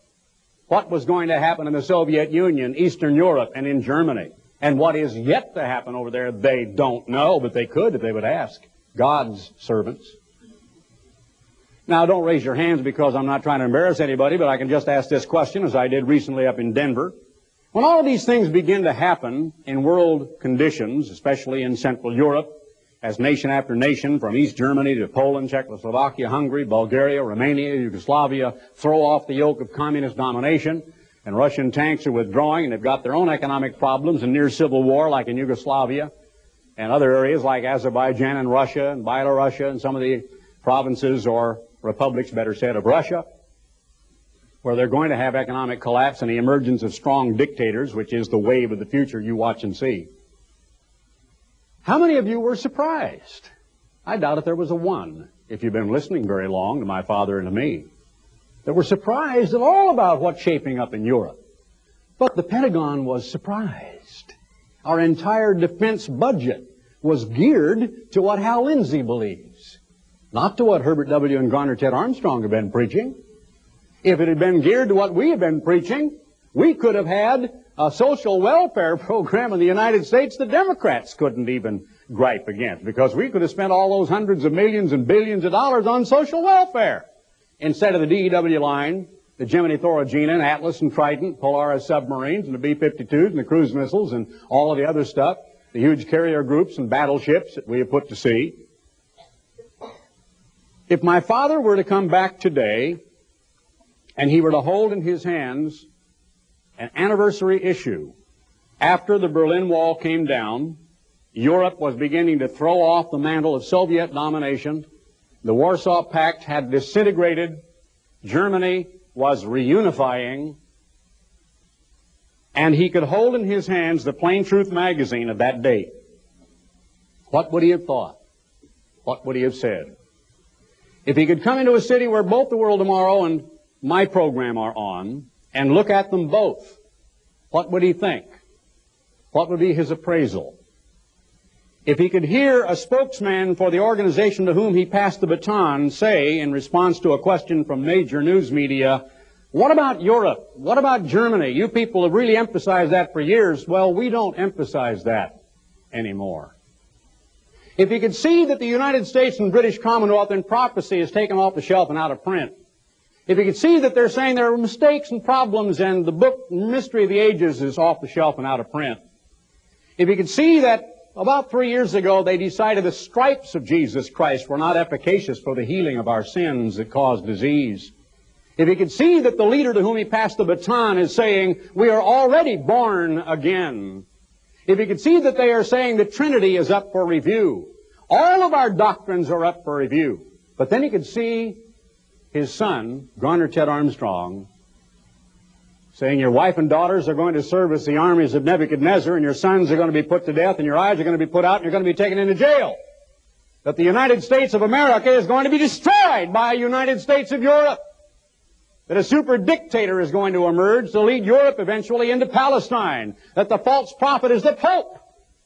Speaker 1: what was going to happen in the Soviet Union, Eastern Europe, and in Germany. And what is yet to happen over there, they don't know, but they could if they would ask God's servants. Now, don't raise your hands because I'm not trying to embarrass anybody, but I can just ask this question as I did recently up in Denver. When all of these things begin to happen in world conditions, especially in Central Europe, as nation after nation, from East Germany to Poland, Czechoslovakia, Hungary, Bulgaria, Romania, Yugoslavia, throw off the yoke of communist domination, and Russian tanks are withdrawing, and they've got their own economic problems and near civil war, like in Yugoslavia, and other areas like Azerbaijan and Russia and Belarus and some of the provinces or republics, better said, of Russia, where they're going to have economic collapse and the emergence of strong dictators, which is the wave of the future you watch and see. How many of you were surprised? I doubt if there was a one, if you've been listening very long to my father and to me, that were surprised at all about what's shaping up in Europe. But the Pentagon was surprised. Our entire defense budget was geared to what Hal Lindsey believes, not to what Herbert W. and Garner Ted Armstrong have been preaching. If it had been geared to what we have been preaching, we could have had a social welfare program in the United States the Democrats couldn't even gripe against because we could have spent all those hundreds of millions and billions of dollars on social welfare instead of the DEW line, the Gemini Thor Agena, Atlas and Trident, Polaris submarines and the B-52s and the cruise missiles and all of the other stuff, the huge carrier groups and battleships that we have put to sea. If my father were to come back today and he were to hold in his hands an anniversary issue. After the Berlin Wall came down, Europe was beginning to throw off the mantle of Soviet domination. The Warsaw Pact had disintegrated. Germany was reunifying. And he could hold in his hands the Plain Truth magazine of that date. What would he have thought? What would he have said? If he could come into a city where both the world tomorrow and my program are on, and look at them both, what would he think? What would be his appraisal? If he could hear a spokesman for the organization to whom he passed the baton say, in response to a question from major news media, what about Europe? What about Germany? You people have really emphasized that for years. Well, we don't emphasize that anymore. If he could see that the United States and British Commonwealth in prophecy is taken off the shelf and out of print, if you could see that they're saying there are mistakes and problems and the book Mystery of the Ages is off the shelf and out of print. If you could see that about three years ago they decided the stripes of Jesus Christ were not efficacious for the healing of our sins that cause disease. If you could see that the leader to whom he passed the baton is saying, we are already born again. If you could see that they are saying the Trinity is up for review. All of our doctrines are up for review. But then you could see his son, Garner Ted Armstrong, saying your wife and daughters are going to service the armies of Nebuchadnezzar and your sons are going to be put to death and your eyes are going to be put out and you're going to be taken into jail. That the United States of America is going to be destroyed by United States of Europe. That a super dictator is going to emerge to lead Europe eventually into Palestine. That the false prophet is the Pope.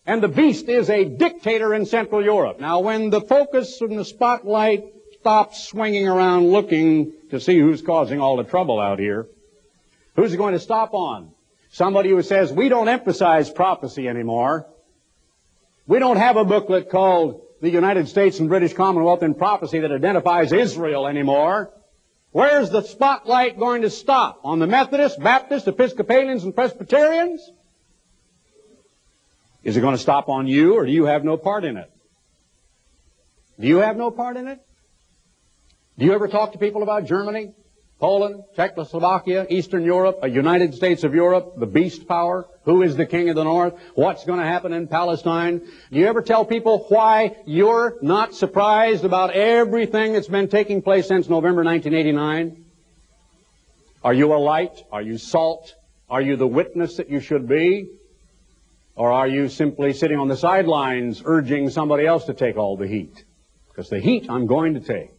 Speaker 1: And the beast is a dictator in Central Europe. Now when the focus and the spotlight stops swinging around looking to see who's causing all the trouble out here. Who's going to stop on? Somebody who says, we don't emphasize prophecy anymore. We don't have a booklet called the United States and British Commonwealth in Prophecy that identifies Israel anymore. Where's the spotlight going to stop? On the Methodists, Baptists, Episcopalians, and Presbyterians? Is it going to stop on you, or do you have no part in it? Do you have no part in it? Do you ever talk to people about Germany, Poland, Czechoslovakia, Eastern Europe, a United States of Europe, the beast power? Who is the king of the north? What's going to happen in Palestine? Do you ever tell people why you're not surprised about everything that's been taking place since November 1989? Are you a light? Are you salt? Are you the witness that you should be? Or are you simply sitting on the sidelines urging somebody else to take all the heat? Because the heat I'm going to take.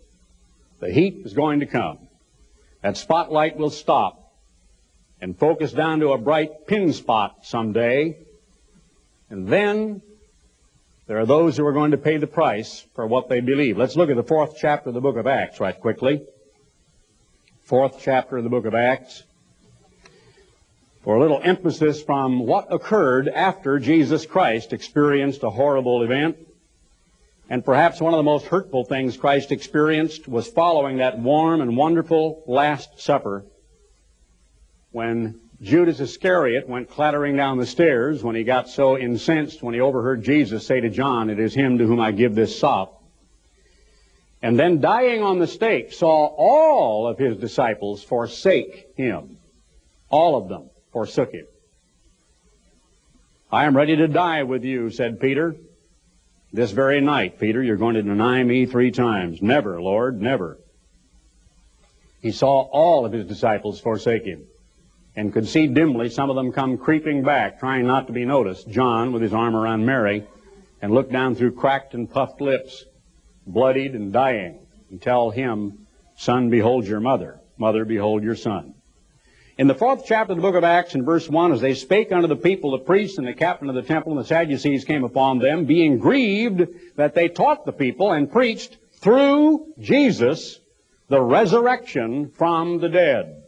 Speaker 1: The heat is going to come. That spotlight will stop and focus down to a bright pin spot someday. And then there are those who are going to pay the price for what they believe. Let's look at the fourth chapter of the book of Acts right quickly. Fourth chapter of the book of Acts. For a little emphasis from what occurred after Jesus Christ experienced a horrible event. And perhaps one of the most hurtful things Christ experienced was following that warm and wonderful Last Supper when Judas Iscariot went clattering down the stairs when he got so incensed when he overheard Jesus say to John, It is him to whom I give this sop. And then dying on the stake saw all of his disciples forsake him. All of them forsook him. I am ready to die with you, said Peter. This very night, Peter, you're going to deny me three times. Never, Lord, never. He saw all of his disciples forsake him and could see dimly some of them come creeping back, trying not to be noticed. John, with his arm around Mary, and look down through cracked and puffed lips, bloodied and dying, and tell him, Son, behold your mother. Mother, behold your son. In the fourth chapter of the book of Acts, in verse 1, as they spake unto the people, the priests and the captain of the temple and the Sadducees came upon them, being grieved that they taught the people and preached through Jesus the resurrection from the dead.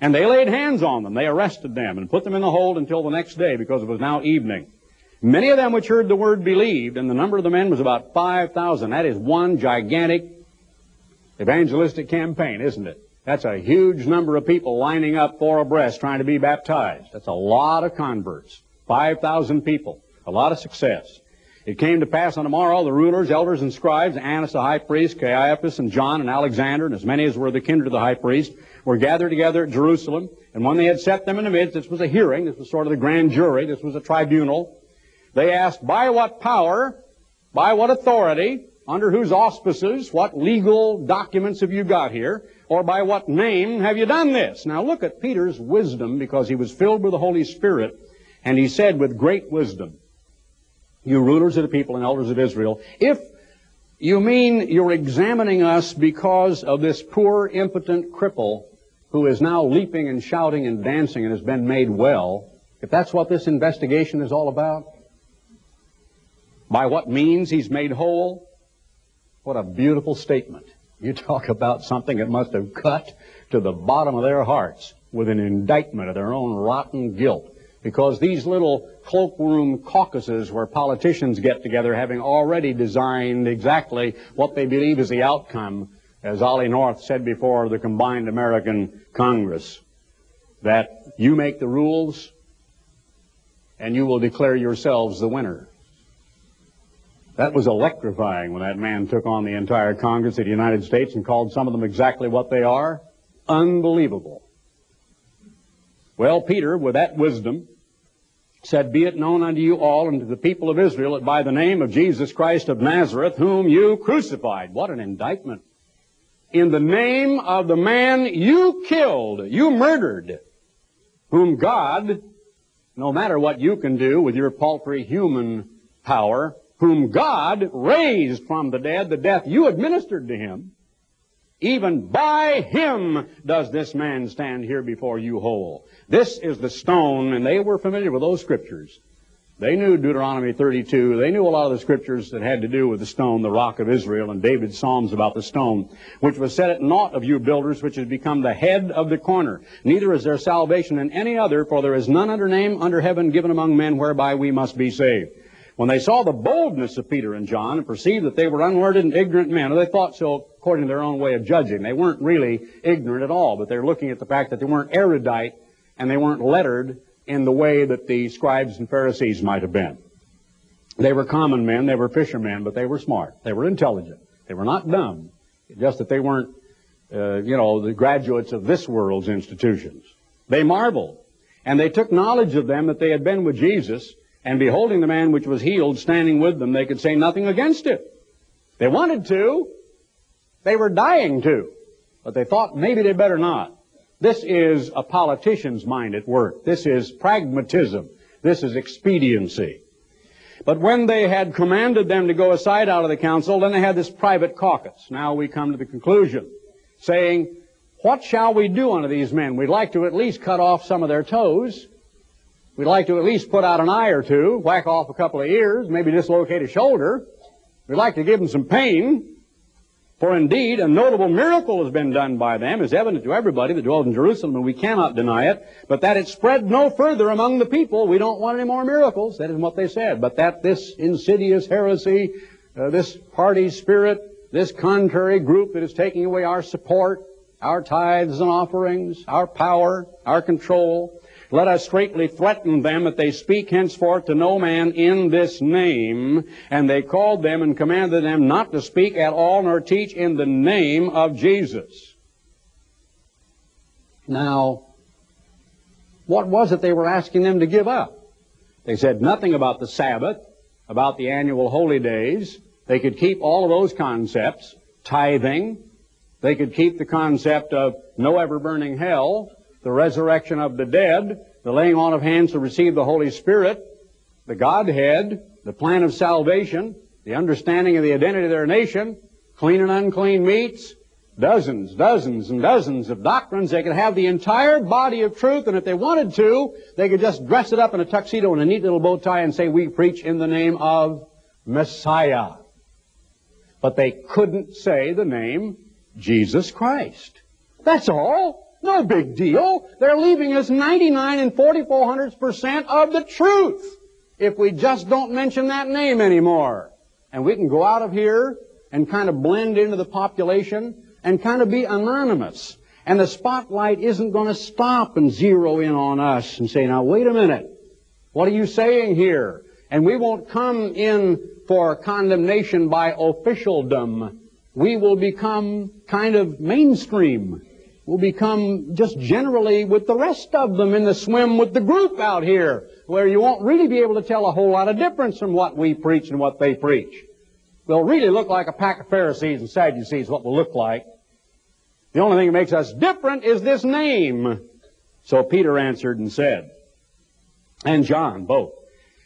Speaker 1: And they laid hands on them. They arrested them and put them in the hold until the next day because it was now evening. Many of them which heard the word believed, and the number of the men was about 5,000. That is one gigantic evangelistic campaign, isn't it? That's a huge number of people lining up four abreast trying to be baptized. That's a lot of converts. 5,000 people. A lot of success. It came to pass on the morrow, the rulers, elders, and scribes, Annas the high priest, Caiaphas, and John, and Alexander, and as many as were the kindred of the high priest, were gathered together at Jerusalem. And when they had set them in the midst, this was a hearing, this was sort of the grand jury, this was a tribunal. They asked, by what power, by what authority, under whose auspices, what legal documents have you got here? Or by what name have you done this? Now look at Peter's wisdom because he was filled with the Holy Spirit and he said with great wisdom, you rulers of the people and elders of Israel, if you mean you're examining us because of this poor, impotent cripple who is now leaping and shouting and dancing and has been made well, if that's what this investigation is all about, by what means he's made whole, what a beautiful statement. You talk about something that must have cut to the bottom of their hearts with an indictment of their own rotten guilt. Because these little cloakroom caucuses where politicians get together having already designed exactly what they believe is the outcome, as Ollie North said before the combined American Congress, that you make the rules and you will declare yourselves the winner. That was electrifying when that man took on the entire Congress of the United States and called some of them exactly what they are. Unbelievable. Well, Peter, with that wisdom, said, Be it known unto you all and to the people of Israel that by the name of Jesus Christ of Nazareth, whom you crucified. What an indictment. In the name of the man you killed, you murdered, whom God, no matter what you can do with your paltry human power, whom God raised from the dead, the death you administered to him, even by him does this man stand here before you whole. This is the stone, and they were familiar with those scriptures. They knew Deuteronomy 32. They knew a lot of the scriptures that had to do with the stone, the rock of Israel, and David's psalms about the stone, which was set at naught of you builders, which has become the head of the corner. Neither is there salvation in any other, for there is none other name under heaven given among men whereby we must be saved. When they saw the boldness of Peter and John and perceived that they were unlearned and ignorant men, they thought so according to their own way of judging. They weren't really ignorant at all, but they're looking at the fact that they weren't erudite and they weren't lettered in the way that the scribes and Pharisees might have been. They were common men, they were fishermen, but they were smart. They were intelligent. They were not dumb. Just that they weren't, uh, you know, the graduates of this world's institutions. They marveled. And they took knowledge of them that they had been with Jesus, and beholding the man which was healed standing with them, they could say nothing against it. They wanted to. They were dying to. But they thought maybe they better not. This is a politician's mind at work. This is pragmatism. This is expediency. But when they had commanded them to go aside out of the council, then they had this private caucus. Now we come to the conclusion, saying, what shall we do unto these men? We'd like to at least cut off some of their toes. We'd like to at least put out an eye or two, whack off a couple of ears, maybe dislocate a shoulder. We'd like to give them some pain. For indeed, a notable miracle has been done by them, is evident to everybody that dwells in Jerusalem, and we cannot deny it. But that it spread no further among the people, we don't want any more miracles. That is what they said. But that this insidious heresy, uh, this party spirit, this contrary group that is taking away our support, our tithes and offerings, our power, our control, let us straightly threaten them that they speak henceforth to no man in this name. And they called them and commanded them not to speak at all nor teach in the name of Jesus. Now, what was it they were asking them to give up? They said nothing about the Sabbath, about the annual holy days. They could keep all of those concepts, tithing. They could keep the concept of no ever burning hell the resurrection of the dead, the laying on of hands to receive the Holy Spirit, the Godhead, the plan of salvation, the understanding of the identity of their nation, clean and unclean meats, dozens, dozens, and dozens of doctrines. They could have the entire body of truth, and if they wanted to, they could just dress it up in a tuxedo and a neat little bow tie and say, we preach in the name of Messiah. But they couldn't say the name Jesus Christ. That's all. No big deal. They're leaving us 99 and 44 hundredths percent of the truth if we just don't mention that name anymore. And we can go out of here and kind of blend into the population and kind of be anonymous. And the spotlight isn't going to stop and zero in on us and say, now wait a minute. What are you saying here? And we won't come in for condemnation by officialdom. We will become kind of mainstream will become just generally with the rest of them in the swim with the group out here, where you won't really be able to tell a whole lot of difference from what we preach and what they preach. We'll really look like a pack of Pharisees and Sadducees, what we'll look like. The only thing that makes us different is this name. So Peter answered and said, and John both,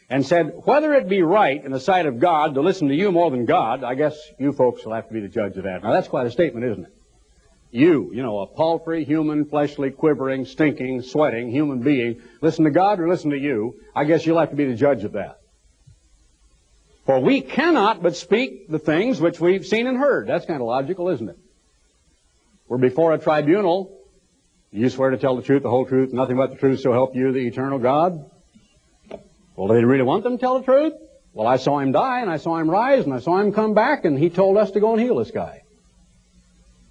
Speaker 1: and said, whether it be right in the sight of God to listen to you more than God, I guess you folks will have to be the judge of that. Now that's quite a statement, isn't it? You, you know, a paltry, human, fleshly, quivering, stinking, sweating human being, listen to God or listen to you, I guess you'll have to be the judge of that. For we cannot but speak the things which we've seen and heard. That's kind of logical, isn't it? We're before a tribunal. You swear to tell the truth, the whole truth, nothing but the truth, so help you, the eternal God. Well, do they really want them to tell the truth? Well, I saw him die, and I saw him rise, and I saw him come back, and he told us to go and heal this guy.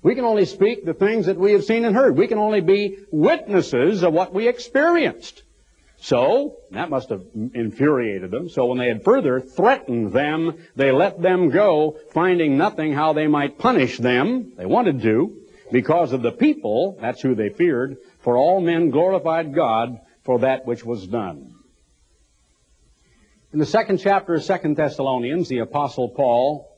Speaker 1: We can only speak the things that we have seen and heard. We can only be witnesses of what we experienced. So, that must have infuriated them. So when they had further threatened them, they let them go, finding nothing how they might punish them. They wanted to, because of the people, that's who they feared, for all men glorified God for that which was done. In the second chapter of Second Thessalonians, the Apostle Paul,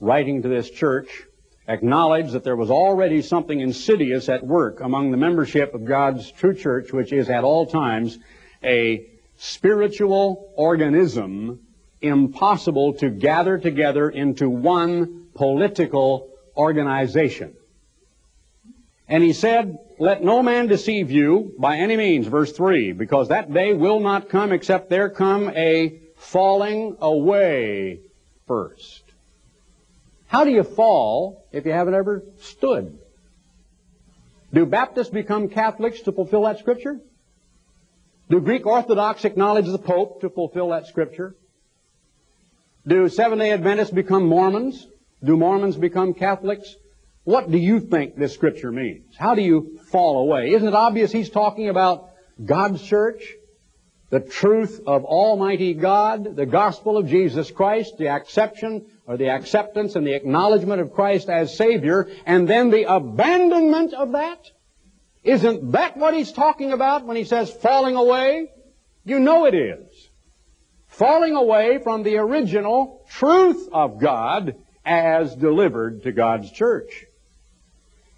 Speaker 1: writing to this church, acknowledged that there was already something insidious at work among the membership of God's true church, which is at all times a spiritual organism impossible to gather together into one political organization. And he said, let no man deceive you by any means, verse 3, because that day will not come except there come a falling away first. How do you fall if you haven't ever stood? Do Baptists become Catholics to fulfill that scripture? Do Greek Orthodox acknowledge the Pope to fulfill that scripture? Do Seventh-day Adventists become Mormons? Do Mormons become Catholics? What do you think this scripture means? How do you fall away? Isn't it obvious he's talking about God's church? the truth of Almighty God, the gospel of Jesus Christ, the acceptance or the acceptance and the acknowledgement of Christ as Savior, and then the abandonment of that? Isn't that what he's talking about when he says falling away? You know it is. Falling away from the original truth of God as delivered to God's church.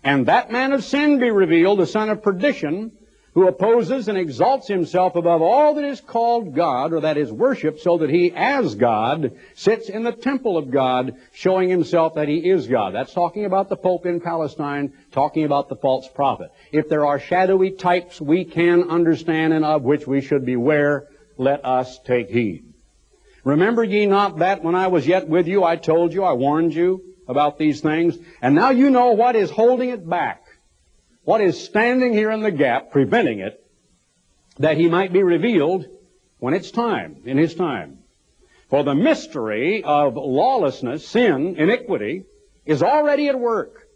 Speaker 1: And that man of sin be revealed, the son of perdition, who opposes and exalts himself above all that is called God or that is worshiped so that he as God sits in the temple of God showing himself that he is God. That's talking about the Pope in Palestine, talking about the false prophet. If there are shadowy types we can understand and of which we should beware, let us take heed. Remember ye not that when I was yet with you I told you, I warned you about these things, and now you know what is holding it back what is standing here in the gap, preventing it, that he might be revealed when it's time, in his time. For the mystery of lawlessness, sin, iniquity, is already at work.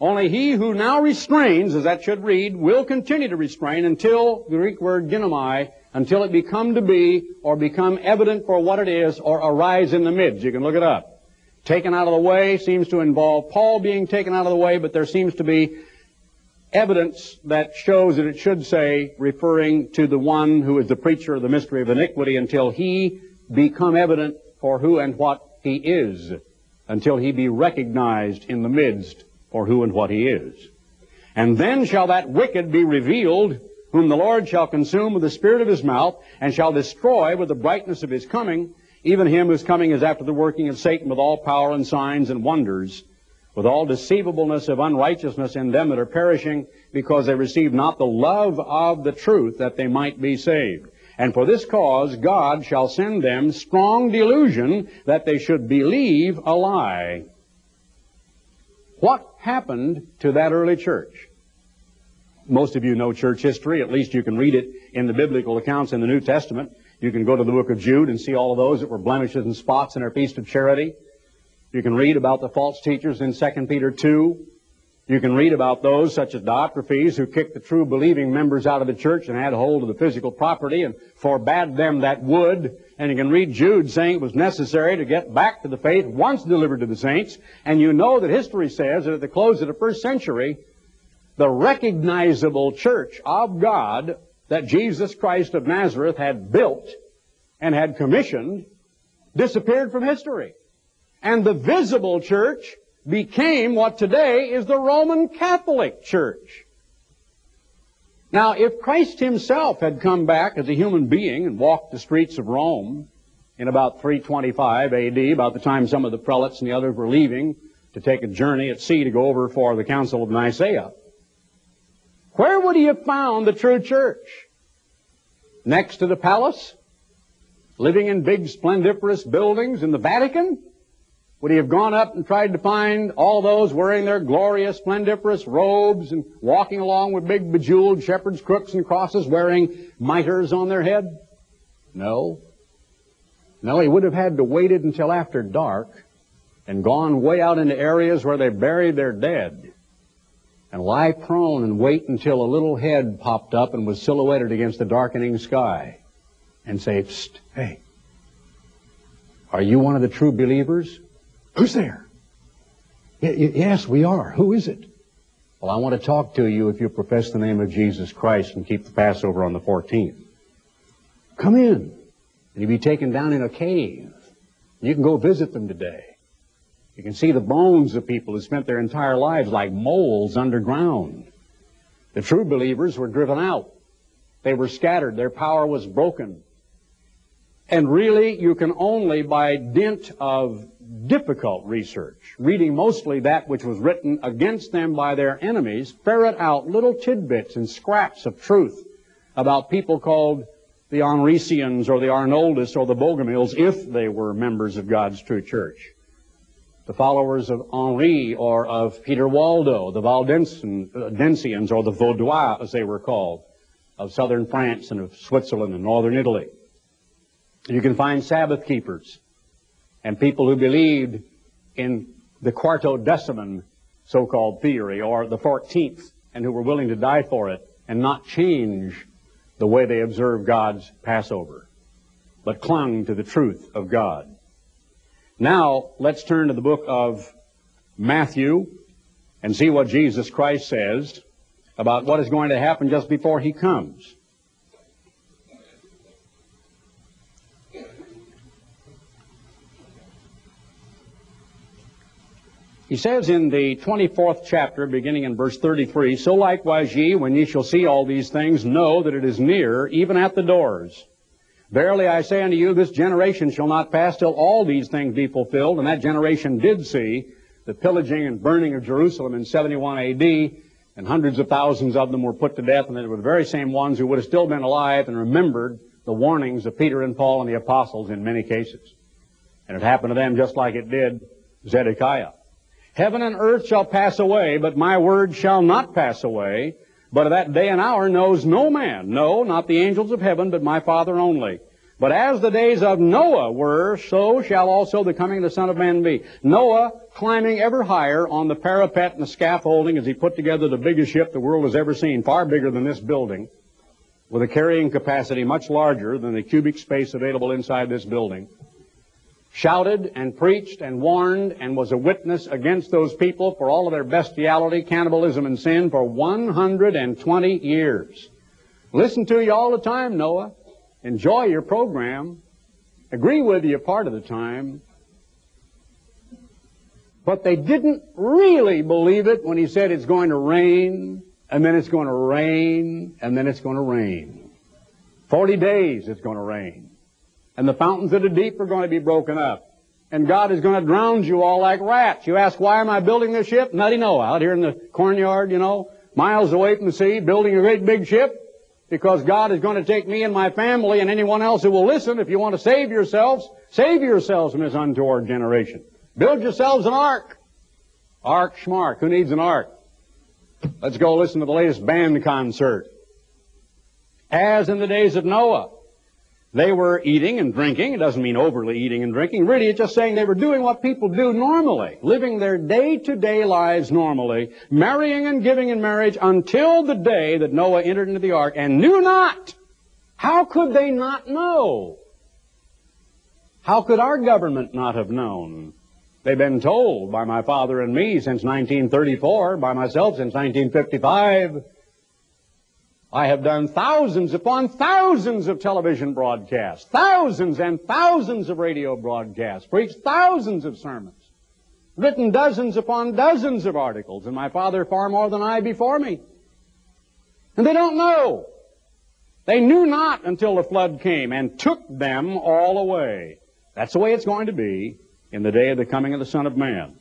Speaker 1: Only he who now restrains, as that should read, will continue to restrain until, the Greek word ginomai, until it become to be, or become evident for what it is, or arise in the midst. You can look it up. Taken out of the way seems to involve Paul being taken out of the way, but there seems to be evidence that shows that it should say, referring to the one who is the preacher of the mystery of iniquity until he become evident for who and what he is, until he be recognized in the midst for who and what he is. And then shall that wicked be revealed, whom the Lord shall consume with the spirit of his mouth, and shall destroy with the brightness of his coming, even him whose coming is after the working of Satan with all power and signs and wonders, with all deceivableness of unrighteousness in them that are perishing, because they receive not the love of the truth that they might be saved. And for this cause God shall send them strong delusion that they should believe a lie. What happened to that early church? Most of you know church history, at least you can read it in the biblical accounts in the New Testament. You can go to the book of Jude and see all of those that were blemishes and spots in their feast of charity. You can read about the false teachers in 2 Peter 2. You can read about those such as Diotrephes who kicked the true believing members out of the church and had hold of the physical property and forbade them that would. And you can read Jude saying it was necessary to get back to the faith once delivered to the saints. And you know that history says that at the close of the first century, the recognizable church of God that Jesus Christ of Nazareth had built and had commissioned disappeared from history. And the visible church became what today is the Roman Catholic Church. Now, if Christ himself had come back as a human being and walked the streets of Rome in about 325 AD, about the time some of the prelates and the others were leaving to take a journey at sea to go over for the Council of Nicaea, where would he have found the true church? Next to the palace? Living in big splendiferous buildings in the Vatican? Would he have gone up and tried to find all those wearing their glorious, splendiferous robes and walking along with big bejeweled shepherd's crooks and crosses wearing mitres on their head? No. No, he would have had to waited until after dark and gone way out into areas where they buried their dead and lie prone and wait until a little head popped up and was silhouetted against the darkening sky and say, hey, are you one of the true believers? Who's there? Yes, we are. Who is it? Well, I want to talk to you if you profess the name of Jesus Christ and keep the Passover on the 14th. Come in. And you'll be taken down in a cave. You can go visit them today. You can see the bones of people who spent their entire lives like moles underground. The true believers were driven out. They were scattered. Their power was broken. And really, you can only, by dint of difficult research, reading mostly that which was written against them by their enemies, ferret out little tidbits and scraps of truth about people called the Henricians or the Arnoldists or the Bogomils if they were members of God's true church. The followers of Henri or of Peter Waldo, the Valdensians uh, or the Vaudois as they were called, of southern France and of Switzerland and northern Italy. You can find Sabbath keepers and people who believed in the quarto quartodeciman so-called theory or the 14th and who were willing to die for it and not change the way they observed God's Passover, but clung to the truth of God. Now, let's turn to the book of Matthew and see what Jesus Christ says about what is going to happen just before he comes. He says in the 24th chapter, beginning in verse 33, So likewise ye, when ye shall see all these things, know that it is near, even at the doors. Verily I say unto you, this generation shall not pass till all these things be fulfilled. And that generation did see the pillaging and burning of Jerusalem in 71 AD, and hundreds of thousands of them were put to death, and they were the very same ones who would have still been alive and remembered the warnings of Peter and Paul and the apostles in many cases. And it happened to them just like it did Zedekiah. Heaven and earth shall pass away, but my word shall not pass away. But of that day and hour knows no man, no, not the angels of heaven, but my Father only. But as the days of Noah were, so shall also the coming of the Son of Man be. Noah climbing ever higher on the parapet and the scaffolding as he put together the biggest ship the world has ever seen, far bigger than this building, with a carrying capacity much larger than the cubic space available inside this building shouted and preached and warned and was a witness against those people for all of their bestiality, cannibalism, and sin for 120 years. Listen to you all the time, Noah. Enjoy your program. Agree with you part of the time. But they didn't really believe it when he said it's going to rain, and then it's going to rain, and then it's going to rain. Forty days it's going to rain and the fountains of the deep are going to be broken up. And God is going to drown you all like rats. You ask, why am I building this ship? Nutty Noah, out here in the cornyard, you know, miles away from the sea, building a great big ship. Because God is going to take me and my family and anyone else who will listen. If you want to save yourselves, save yourselves from this untoward generation. Build yourselves an ark. Ark schmark. Who needs an ark? Let's go listen to the latest band concert. As in the days of Noah, they were eating and drinking. It doesn't mean overly eating and drinking. Really, it's just saying they were doing what people do normally, living their day-to-day lives normally, marrying and giving in marriage until the day that Noah entered into the ark and knew not. How could they not know? How could our government not have known? They've been told by my father and me since 1934, by myself since 1955. I have done thousands upon thousands of television broadcasts, thousands and thousands of radio broadcasts, preached thousands of sermons, written dozens upon dozens of articles, and my father far more than I before me. And they don't know. They knew not until the flood came and took them all away. That's the way it's going to be in the day of the coming of the Son of Man.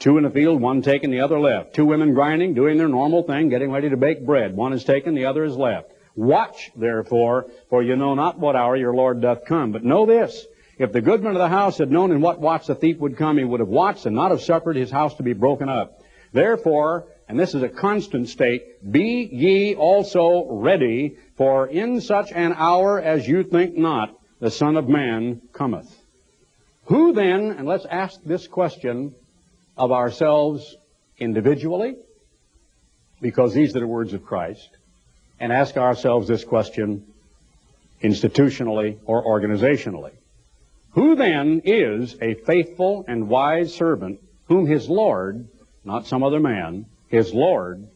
Speaker 1: Two in the field, one taken, the other left. Two women grinding, doing their normal thing, getting ready to bake bread. One is taken, the other is left. Watch, therefore, for you know not what hour your Lord doth come. But know this, if the goodman of the house had known in what watch the thief would come, he would have watched and not have suffered his house to be broken up. Therefore, and this is a constant state, be ye also ready, for in such an hour as you think not, the Son of Man cometh. Who then, and let's ask this question, of ourselves individually, because these are the words of Christ, and ask ourselves this question institutionally or organizationally. Who then is a faithful and wise servant whom his Lord, not some other man, his Lord,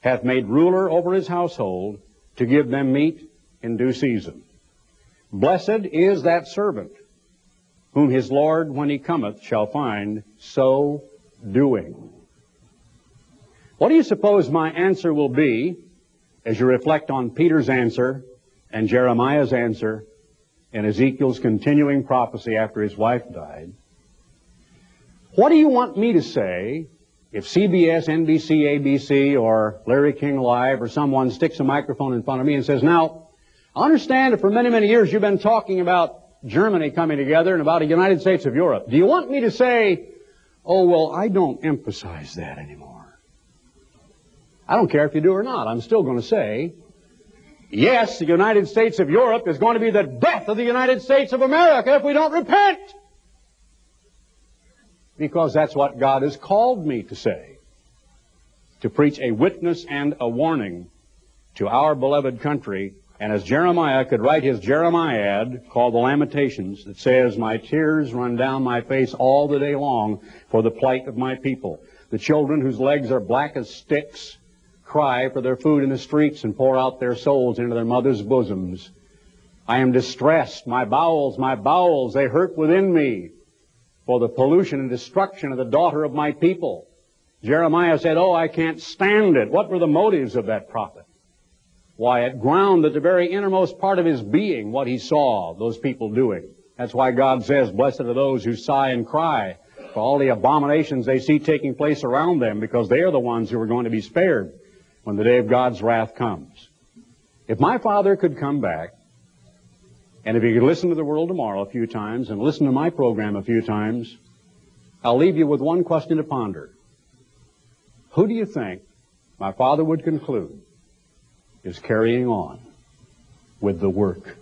Speaker 1: hath made ruler over his household to give them meat in due season? Blessed is that servant whom his Lord, when he cometh, shall find so doing. What do you suppose my answer will be as you reflect on Peter's answer and Jeremiah's answer and Ezekiel's continuing prophecy after his wife died? What do you want me to say if CBS, NBC, ABC, or Larry King Live or someone sticks a microphone in front of me and says, now, I understand that for many, many years you've been talking about Germany coming together and about a United States of Europe. Do you want me to say, Oh, well, I don't emphasize that anymore. I don't care if you do or not. I'm still going to say, yes, the United States of Europe is going to be the death of the United States of America if we don't repent. Because that's what God has called me to say. To preach a witness and a warning to our beloved country And as Jeremiah could write his Jeremiad called the Lamentations that says, My tears run down my face all the day long for the plight of my people. The children whose legs are black as sticks cry for their food in the streets and pour out their souls into their mother's bosoms. I am distressed. My bowels, my bowels, they hurt within me for the pollution and destruction of the daughter of my people. Jeremiah said, Oh, I can't stand it. What were the motives of that prophet? Why, it ground at the very innermost part of his being what he saw those people doing. That's why God says, Blessed are those who sigh and cry for all the abominations they see taking place around them, because they are the ones who are going to be spared when the day of God's wrath comes. If my father could come back, and if he could listen to the world tomorrow a few times and listen to my program a few times, I'll leave you with one question to ponder. Who do you think my father would conclude is carrying on with the work